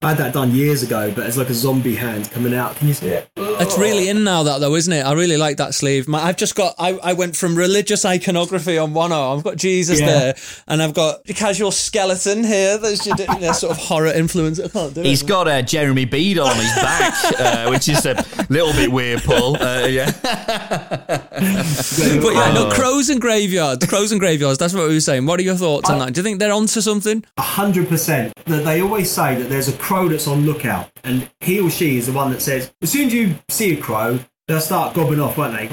I had that done years ago, but it's like a zombie hand coming out. Can you see it? It's really in now, that though, isn't it? I really like that sleeve. My, I've just got. I, I went from religious iconography on one arm. I've got Jesus Yeah. there, and I've got a casual skeleton here. There's your their sort of horror influence. I can't do He's it. got a Jeremy Beadle on his back, [LAUGHS] uh, which is a little bit weird, Paul. Uh, yeah. [LAUGHS] But yeah, no crows and graveyards. Crows and graveyards. That's what we were saying. What are your thoughts on that? Do you think they're onto something? A hundred percent. They always say that there's a crow that's on lookout, and he or she is the one that says, as soon as you see a crow, they'll start gobbing off, won't they?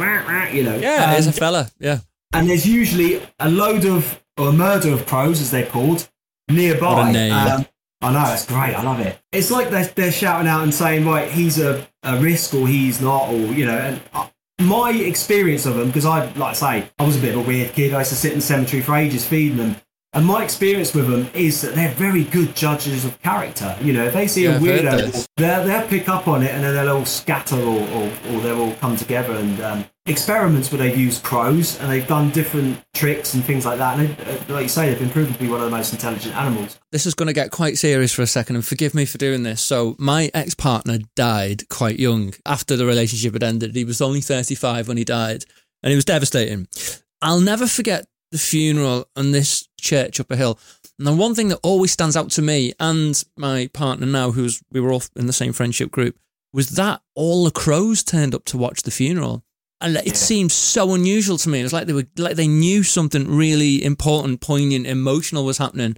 You know. Yeah, there's a fella. Yeah. and there's usually a load of or a murder of crows, as they're called, nearby. What a name. Um, I know it's great. I love it. It's like they're, they're shouting out and saying, right, he's a, a risk or he's not, or you know. And uh, my experience of them, because I like I say, I was a bit of a weird kid. I used to sit in the cemetery for ages feeding them. And my experience with them is that they're very good judges of character. You know, if they see Yeah, a weirdo, they'll, they'll pick up on it and then they'll all scatter or, or, or they'll all come together and um, experiments where they've used crows and they've done different tricks and things like that. And they, uh, like you say, they've been proven to be one of the most intelligent animals. this is going to get quite serious for a second, and forgive me for doing this. So, my ex partner died quite young after the relationship had ended. He was only 35 when he died, and it was devastating. I'll never forget the funeral on this church up a hill. And the one thing that always stands out to me and my partner now, who's we were all in the same friendship group, was that all the crows turned up to watch the funeral. And it seemed so unusual to me. It was like they were like they knew something really important, poignant, emotional was happening,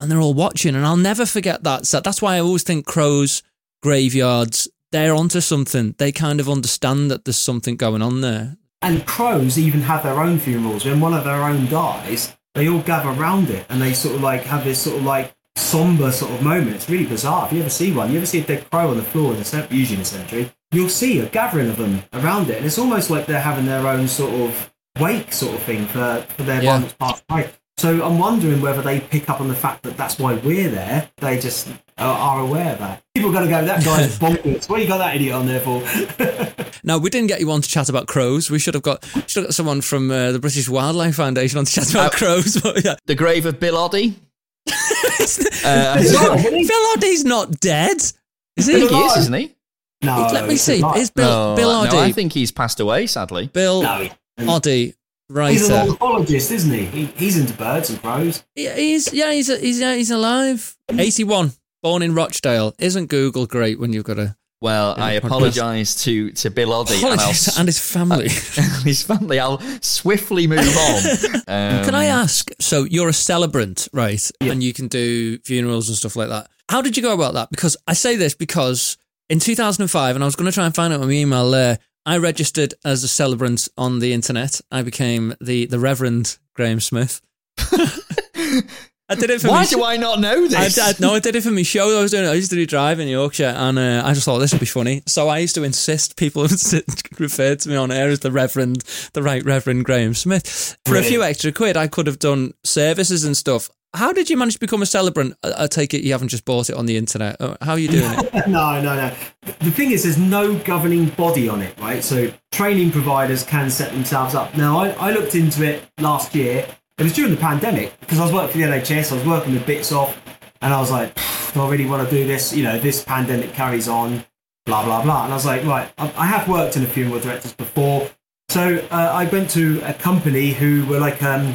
and they're all watching. And I'll never forget that. So that's why I always think crows, graveyards, they're onto something. They kind of understand that there's something going on there. And crows even have their own funerals. When one of their own dies, they all gather around it and they sort of like have this sort of like somber sort of moment. It's really bizarre. If you ever see one, you ever see a dead crow on the floor in the cem- usually in a cemetery, you'll see a gathering of them around it, and it's almost like they're having their own sort of wake sort of thing for for their Yeah. one that's passed away. So I'm wondering whether they pick up on the fact that that's why we're there. They just are, are aware of that. People are going to go, that guy's [LAUGHS] bonkers. What you got that idiot on there for? [LAUGHS] Now we didn't get you on to chat about crows. We should have got should have got someone from uh, the British Wildlife Foundation on to chat about Uh, crows. [LAUGHS] But yeah, The grave of Bill Oddie. Uh, Bizarre, I isn't he? Phil Oddie's not dead, is he? he is, isn't he? No, Let me see. not. Is Bill no, Bill no, Oddie? I think he's passed away, sadly. Bill No, he- Oddie, He's an writer. ornithologist, isn't he? he? He's into birds and crows. Yeah, he's yeah, he's he's yeah, he's alive. Eighty-one, born in Rochdale. Isn't Google great when you've got a Well, I apologise to, to Bill Oddie and, I'll, and his family? [LAUGHS] his family. I'll swiftly move on. [LAUGHS] Um, Can I ask? So you're a celebrant, right? And you can do funerals and stuff like that. How did you go about that? Because I say this because in 2005, and I was going to try and find out my email there. I registered as a celebrant on the internet. I became the the Reverend Graeme Smith. [LAUGHS] I did it for Why do I not know I, this? I, no, I did it for my show I was doing. I used to do drive in Yorkshire, and uh, I just thought this would be funny. So I used to insist people [LAUGHS] would sit- refer to me on air as the Reverend, the Right Reverend Graeme Smith. For a few extra quid, I could have done services and stuff. How did you manage to become a celebrant? I, I take it you haven't just bought it on the internet. Uh, How are you doing it? [LAUGHS] no, no, no. The thing is, there's no governing body on it, right? So training providers can set themselves up. Now, I, I looked into it last year. It was during the pandemic because I was working for the NHS. I was working with bits off, and I was like, do I really want to do this? You know, this pandemic carries on, blah blah blah. And I was like, right, I, I have worked in a funeral directors before, so uh, I went to a company who were like, um,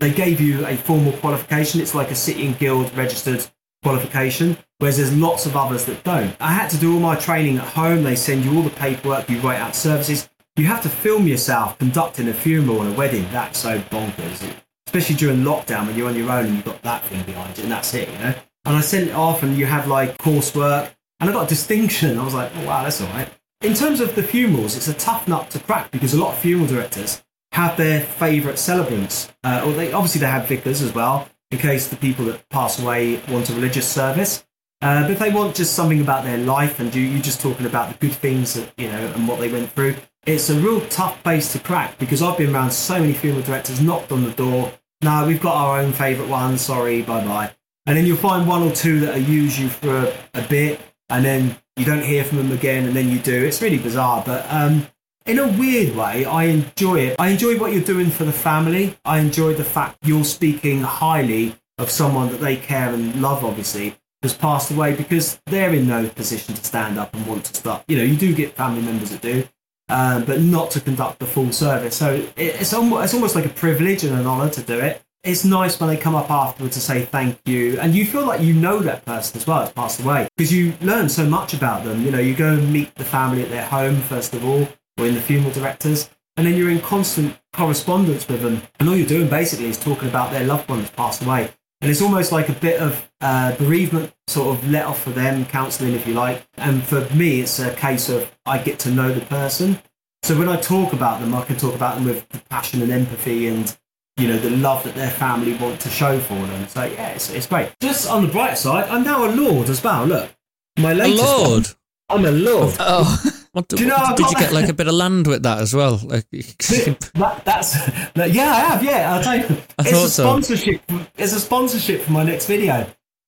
they gave you a formal qualification. It's like a City and Guild registered qualification, whereas there's lots of others that don't. I had to do all my training at home. They send you all the paperwork, you write out services. You have to film yourself conducting a funeral and a wedding. That's so bonkers, especially during lockdown when you're on your own and you've got that thing behind you, and that's it, you know. And I sent it off, and you have like coursework, and I got a distinction. I was like, oh, wow, that's all right. In terms of the funerals, it's a tough nut to crack because a lot of funeral directors have their favourite celebrants, uh, or they obviously they have vicars as well, in case the people that pass away want a religious service. Uh, but if they want just something about their life and you you just talking about the good things that you know and what they went through, it's a real tough base to crack because I've been around so many funeral directors, knocked on the door. No, we've got our own favourite one. Sorry, bye bye. And then you'll find one or two that use you for a, a bit, and then you don't hear from them again, and then you do. It's really bizarre, but um, in a weird way, I enjoy it. I enjoy what you're doing for the family. I enjoy the fact you're speaking highly of someone that they care and love, obviously, has passed away because they're in no position to stand up and want to start. You know, you do get family members that do, um, but not to conduct the full service. So it's, almost, it's almost like a privilege and an honour to do it. It's nice when they come up afterwards to say thank you, and you feel like you know that person as well that's passed away because you learn so much about them. You know, you go and meet the family at their home first of all, or in the funeral directors, and then you're in constant correspondence with them, and all you're doing basically is talking about their loved one that's passed away. And it's almost like a bit of uh, bereavement sort of let off for them, counselling if you like. And for me, it's a case of I get to know the person. So when I talk about them, I can talk about them with passion and empathy and, you know, the love that their family want to show for them. So yeah, it's, it's great. Just on the bright side, I'm now a lord as well. Look, my A latest one, lord. I'm a lord. oh, [LAUGHS] What, Do you know did you get like a bit of land with that as well? Like, [LAUGHS] that, that's that, yeah, I have. Yeah, I'll tell you. [LAUGHS] I it's thought a so. sponsorship. It's a sponsorship for my next video.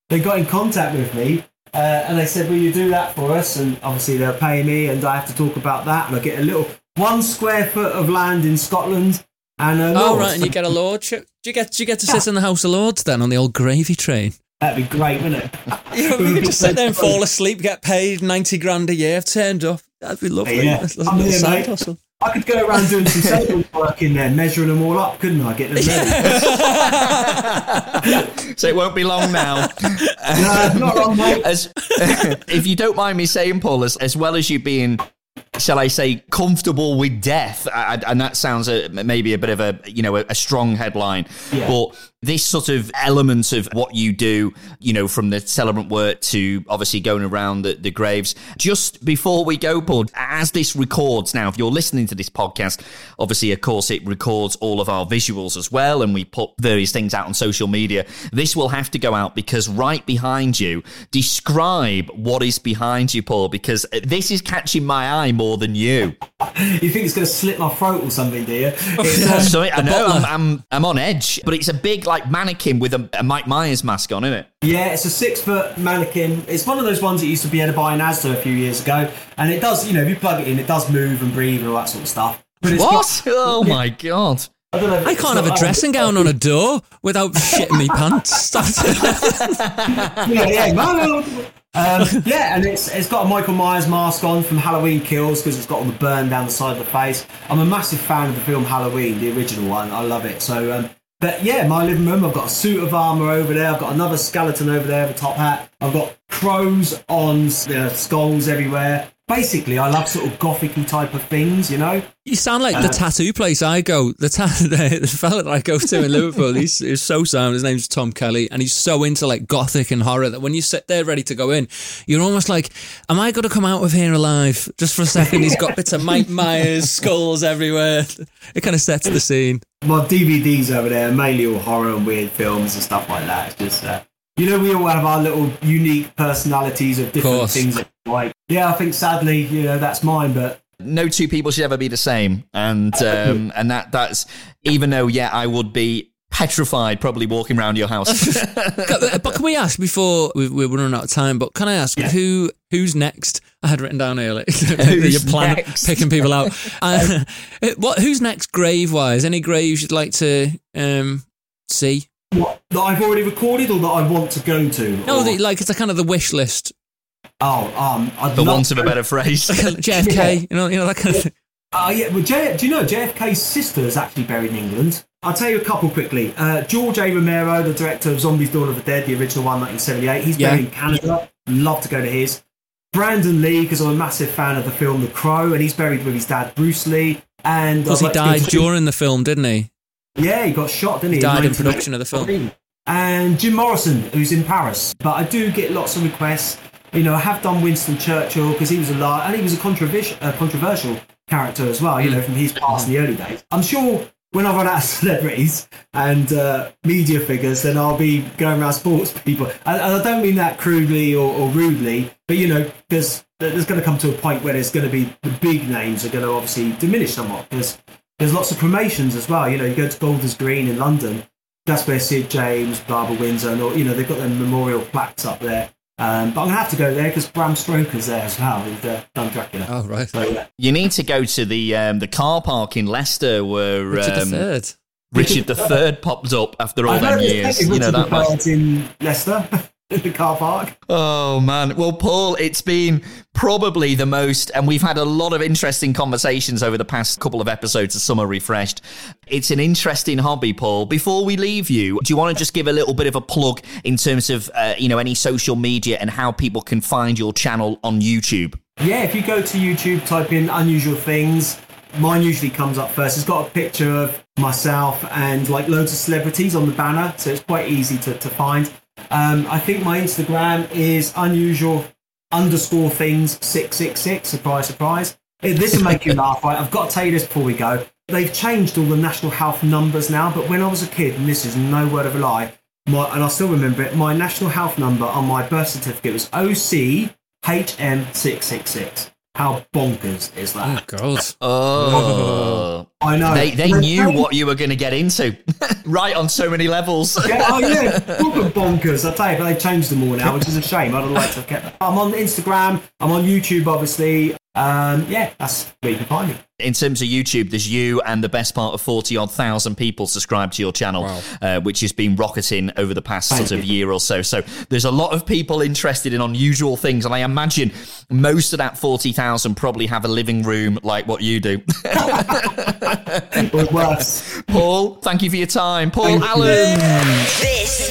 They got in contact with me uh, and they said, "Will you do that for us?" And obviously they're paying me, and I have to talk about that. And I get a little one square foot of land in Scotland. And a oh right, and you get a lordship. Do you get? Do you get to sit in the House of Lords then on the old gravy train? That'd be great, wouldn't it? You know, you could just sit there and fall asleep, get paid ninety grand a year. I've turned up. That'd be lovely. Yeah. That's a I'm little here, side hustle. I could go around doing some [LAUGHS] sales work in there, measuring them all up, couldn't I? Get them ready. [LAUGHS] so it won't be long now. [LAUGHS] no, not wrong, mate. as if you don't mind me saying, Paul, as, as well as you being shall I say, comfortable with death, and and that sounds a, maybe a bit of a you know a, a strong headline, Yeah. but this sort of element of what you do, you know, from the celebrant work to obviously going around the, the graves. Just before we go, Paul, as this records now, if you're listening to this podcast, obviously, of course, it records all of our visuals as well, and we put various things out on social media. This will have to go out because right behind you, describe what is behind you, Paul, because this is catching my eye more than you. You think it's going to slit my throat or something, do you? [LAUGHS] It's, um, I know I'm. I'm I'm on edge, but it's a big like mannequin with a, a Mike Myers mask on, isn't it? Yeah, it's a six foot mannequin. It's one of those ones that used to be able to buy in Asda a few years ago. And it does, you know, if you plug it in, it does move and breathe and all that sort of stuff. But it's What? got- Oh my god! I, don't know I can't have a dressing gown on a door without [LAUGHS] shitting me pants. [LAUGHS] yeah, yeah, no, no. Um, yeah, and it's it's got a Michael Myers mask on from Halloween Kills because it's got all the burn down the side of the face. I'm a massive fan of the film Halloween, the original one. I love it. So, um, but yeah, my living room. I've got a suit of armor over there. I've got another skeleton over there, a top hat. I've got crows on you uh, know, skulls everywhere. Basically, I love sort of gothicy type of things, you know. You sound like the tattoo place I go. The, ta- [LAUGHS] the, the fella that I go to in Liverpool, [LAUGHS] he's, he's so sound. His name's Tom Kelly, and he's so into like gothic and horror that when you sit there ready to go in, you're almost like, "Am I going to come out of here alive?" Just for a second, he's got bits of Mike [LAUGHS] Myers skulls everywhere. It kind of sets the scene. my DVDs over there are mainly all horror and weird films and stuff like that. It's just, uh, you know, we all have our little unique personalities of different Course. things. that Like, yeah, I think sadly, you know, that's mine. But No two people should ever be the same, and um, [LAUGHS] and that that's even though yeah, I would be petrified probably walking around your house. [LAUGHS] [LAUGHS] but can we ask before we, we're running out of time? But can I ask who who's next? I had written down earlier. Your plan next? picking people out. Uh, what? Who's next? Grave wise, any graves you'd like to um, see? What, that I've already recorded or that I want to go to? No, the, like it's a kind of the wish list. oh, um, I'd the love want of a better phrase. [LAUGHS] JFK, you know, you know that kind of thing. Uh, yeah, well, J- do you know JFK's sister is actually buried in England? I'll tell you a couple quickly. Uh, George A. Romero, the director of Zombies Dawn of the Dead, the original one, 1978, he's Yeah. buried in Canada. Love to go to his. Brandon Lee, because I'm a massive fan of the film The Crow, and he's buried with his dad, Bruce Lee. And Because he like died during the film, didn't he? Yeah, he got shot, didn't he? died in 1983. production of the film. And Jim Morrison, who's in Paris. But I do get lots of requests. You know, I have done Winston Churchill because he was a lot, and he was a controversial, uh, controversial character as well. You know, from his past in the early days. I'm sure when I run out of [LAUGHS] celebrities and uh, media figures, then I'll be going around sports people. And, and I don't mean that crudely or, or rudely, but you know, there's there's going to come to a point where there's going to be the big names are going to obviously diminish somewhat because there's lots of promotions as well. You know, you go to Golders Green in London, that's where Sid James, Barbara Windsor, and all, you know, they've got their memorial plaques up there. Um, but I'm going to have to go there because Bram Stoker's there as well. He's uh, done Dracula. Oh right, So, yeah. You need to go to the um, the car park in Leicester where Richard um, the Third. Richard the Third popped up after all I them years. You know that much. Richard in Leicester, in [LAUGHS] [LAUGHS] the car park. Oh man. Well, Paul, it's been probably the most, and we've had a lot of interesting conversations over the past couple of episodes of Summer Refreshed. It's an interesting hobby, Paul. Before we leave you, do you want to just give a little bit of a plug in terms of, uh, you know, any social media and how people can find your channel on YouTube? Yeah, if you go to YouTube, type in unusual things, mine usually comes up first. It's got a picture of myself and like loads of celebrities on the banner, so it's quite easy to, to find. Um, I think my Instagram is unusual underscore things six six six. Surprise, surprise. This will make you laugh, right? I've got to tell you this before we go. They've changed all the national health numbers now, but when I was a kid, and this is no word of a lie, my, and I still remember it, my national health number on my birth certificate was OCHM666. How bonkers is that? Oh, God. [LAUGHS] Oh. I know. They, they knew what you were going to get into, [LAUGHS] right on so many levels. [LAUGHS] Yeah, oh yeah, proper bonkers. I tell you, but they've changed them all now, which is a shame. I'd have liked to have kept them. I'm on Instagram. I'm on YouTube, obviously. Um, yeah, that's where you can find me. in terms of YouTube, there's you and the best part of 40 odd thousand people subscribed to your channel, uh, which has been rocketing over the past Thank sort of you. year or so. So there's a lot of people interested in unusual things. And I imagine most of that 40,000 probably have a living room like what you do. [LAUGHS] Or worse. Paul, thank you for your time. Paul Thank you. Alland. This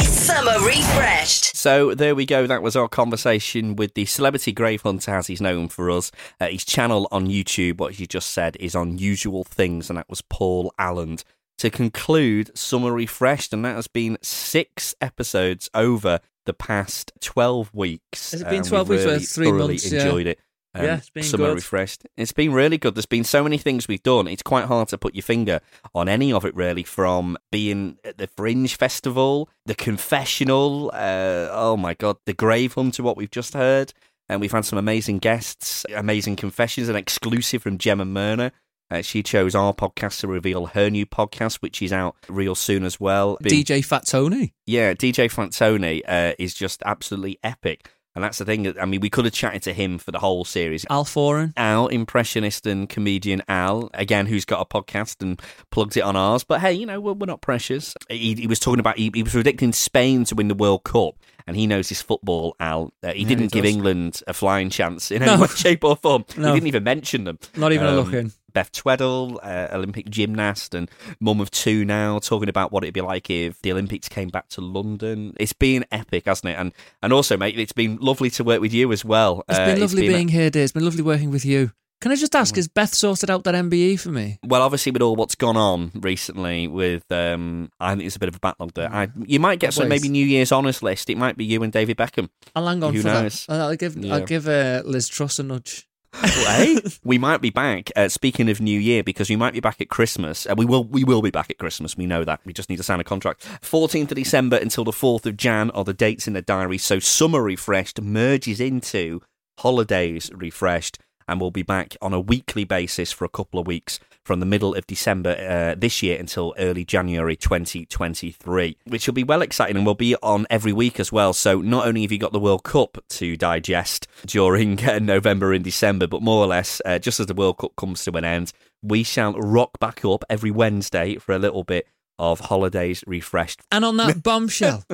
is Summer Refreshed. So there we go. That was our conversation with the celebrity grave hunter, as he's known for us. Uh, his channel on YouTube, what he just said, is Unusual Things, and that was Paul Alland. To conclude, Summer Refreshed, and that has been six episodes over the past 12 weeks. Has it been and 12 weeks? Well, really three thoroughly months, yeah. enjoyed it. Um, Yeah, it's been summer good. refreshed. It's been really good. There's been so many things we've done. It's quite hard to put your finger on any of it, really. From being at the Fringe Festival, the Confessional, uh, oh my God, the Grave Hunter, what we've just heard. And we've had some amazing guests, amazing confessions, an exclusive from Gemma Merna. Uh, she chose our podcast to reveal her new podcast, which is out real soon as well. Been- DJ Fat Tony. yeah, DJ Fat Tony uh, is just absolutely epic. And that's the thing. I mean, we could have chatted to him for the whole series. Al Foran. Al, impressionist and comedian Al, again, who's got a podcast and plugs it on ours. But hey, you know, we're, we're not precious. He, he was talking about, he, he was predicting Spain to win the World Cup, and he knows his football, Al. Uh, he didn't he give. England a flying chance in any way, shape, or form. No. He didn't even mention them. Not even a Um, look in. Beth Tweddle, uh, Olympic gymnast and mum of two now, talking about what it'd be like if the Olympics came back to London. It's been epic, hasn't it? And and also, mate, it's been lovely to work with you as well. It's been lovely been- being here, dear. It's been lovely working with you. Can I just ask, has Beth sorted out that MBE for me? Well, obviously, with all what's gone on recently, with um, I think there's a bit of a backlog there. I, you might get some maybe New Year's honours list. It might be you and David Beckham. I'll hang on Who for knows? that. I'll give, Yeah. I'll give uh, Liz Truss a nudge. Hey, [LAUGHS] we might be back. Uh, speaking of New Year, because we might be back at Christmas. Uh, we will. We will be back at Christmas. We know that. We just need to sign a contract. Fourteenth of December until the fourth of Jan are the dates in the diary. So summer refreshed merges into holidays refreshed, and we'll be back on a weekly basis for a couple of weeks from the middle of December uh, this year until early January 2023, which will be well exciting and we'll be on every week as well. So not only have you got the World Cup to digest during uh, November and December, but more or less, uh, just as the World Cup comes to an end, we shall rock back up every Wednesday for a little bit of holidays refreshed. And on that [LAUGHS] bombshell,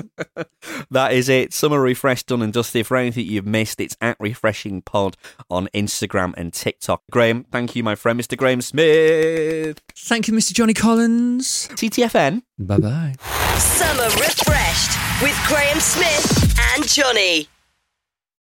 That is it. Summer refreshed, done and dusted. For anything you've missed, it's at Refreshing Pod on Instagram and TikTok. Graeme, thank you, my friend, Mr. Graeme Smith. thank you, Mr. Johnny Collins. TTFN. Bye bye. Summer refreshed with Graeme Smith and Johnny.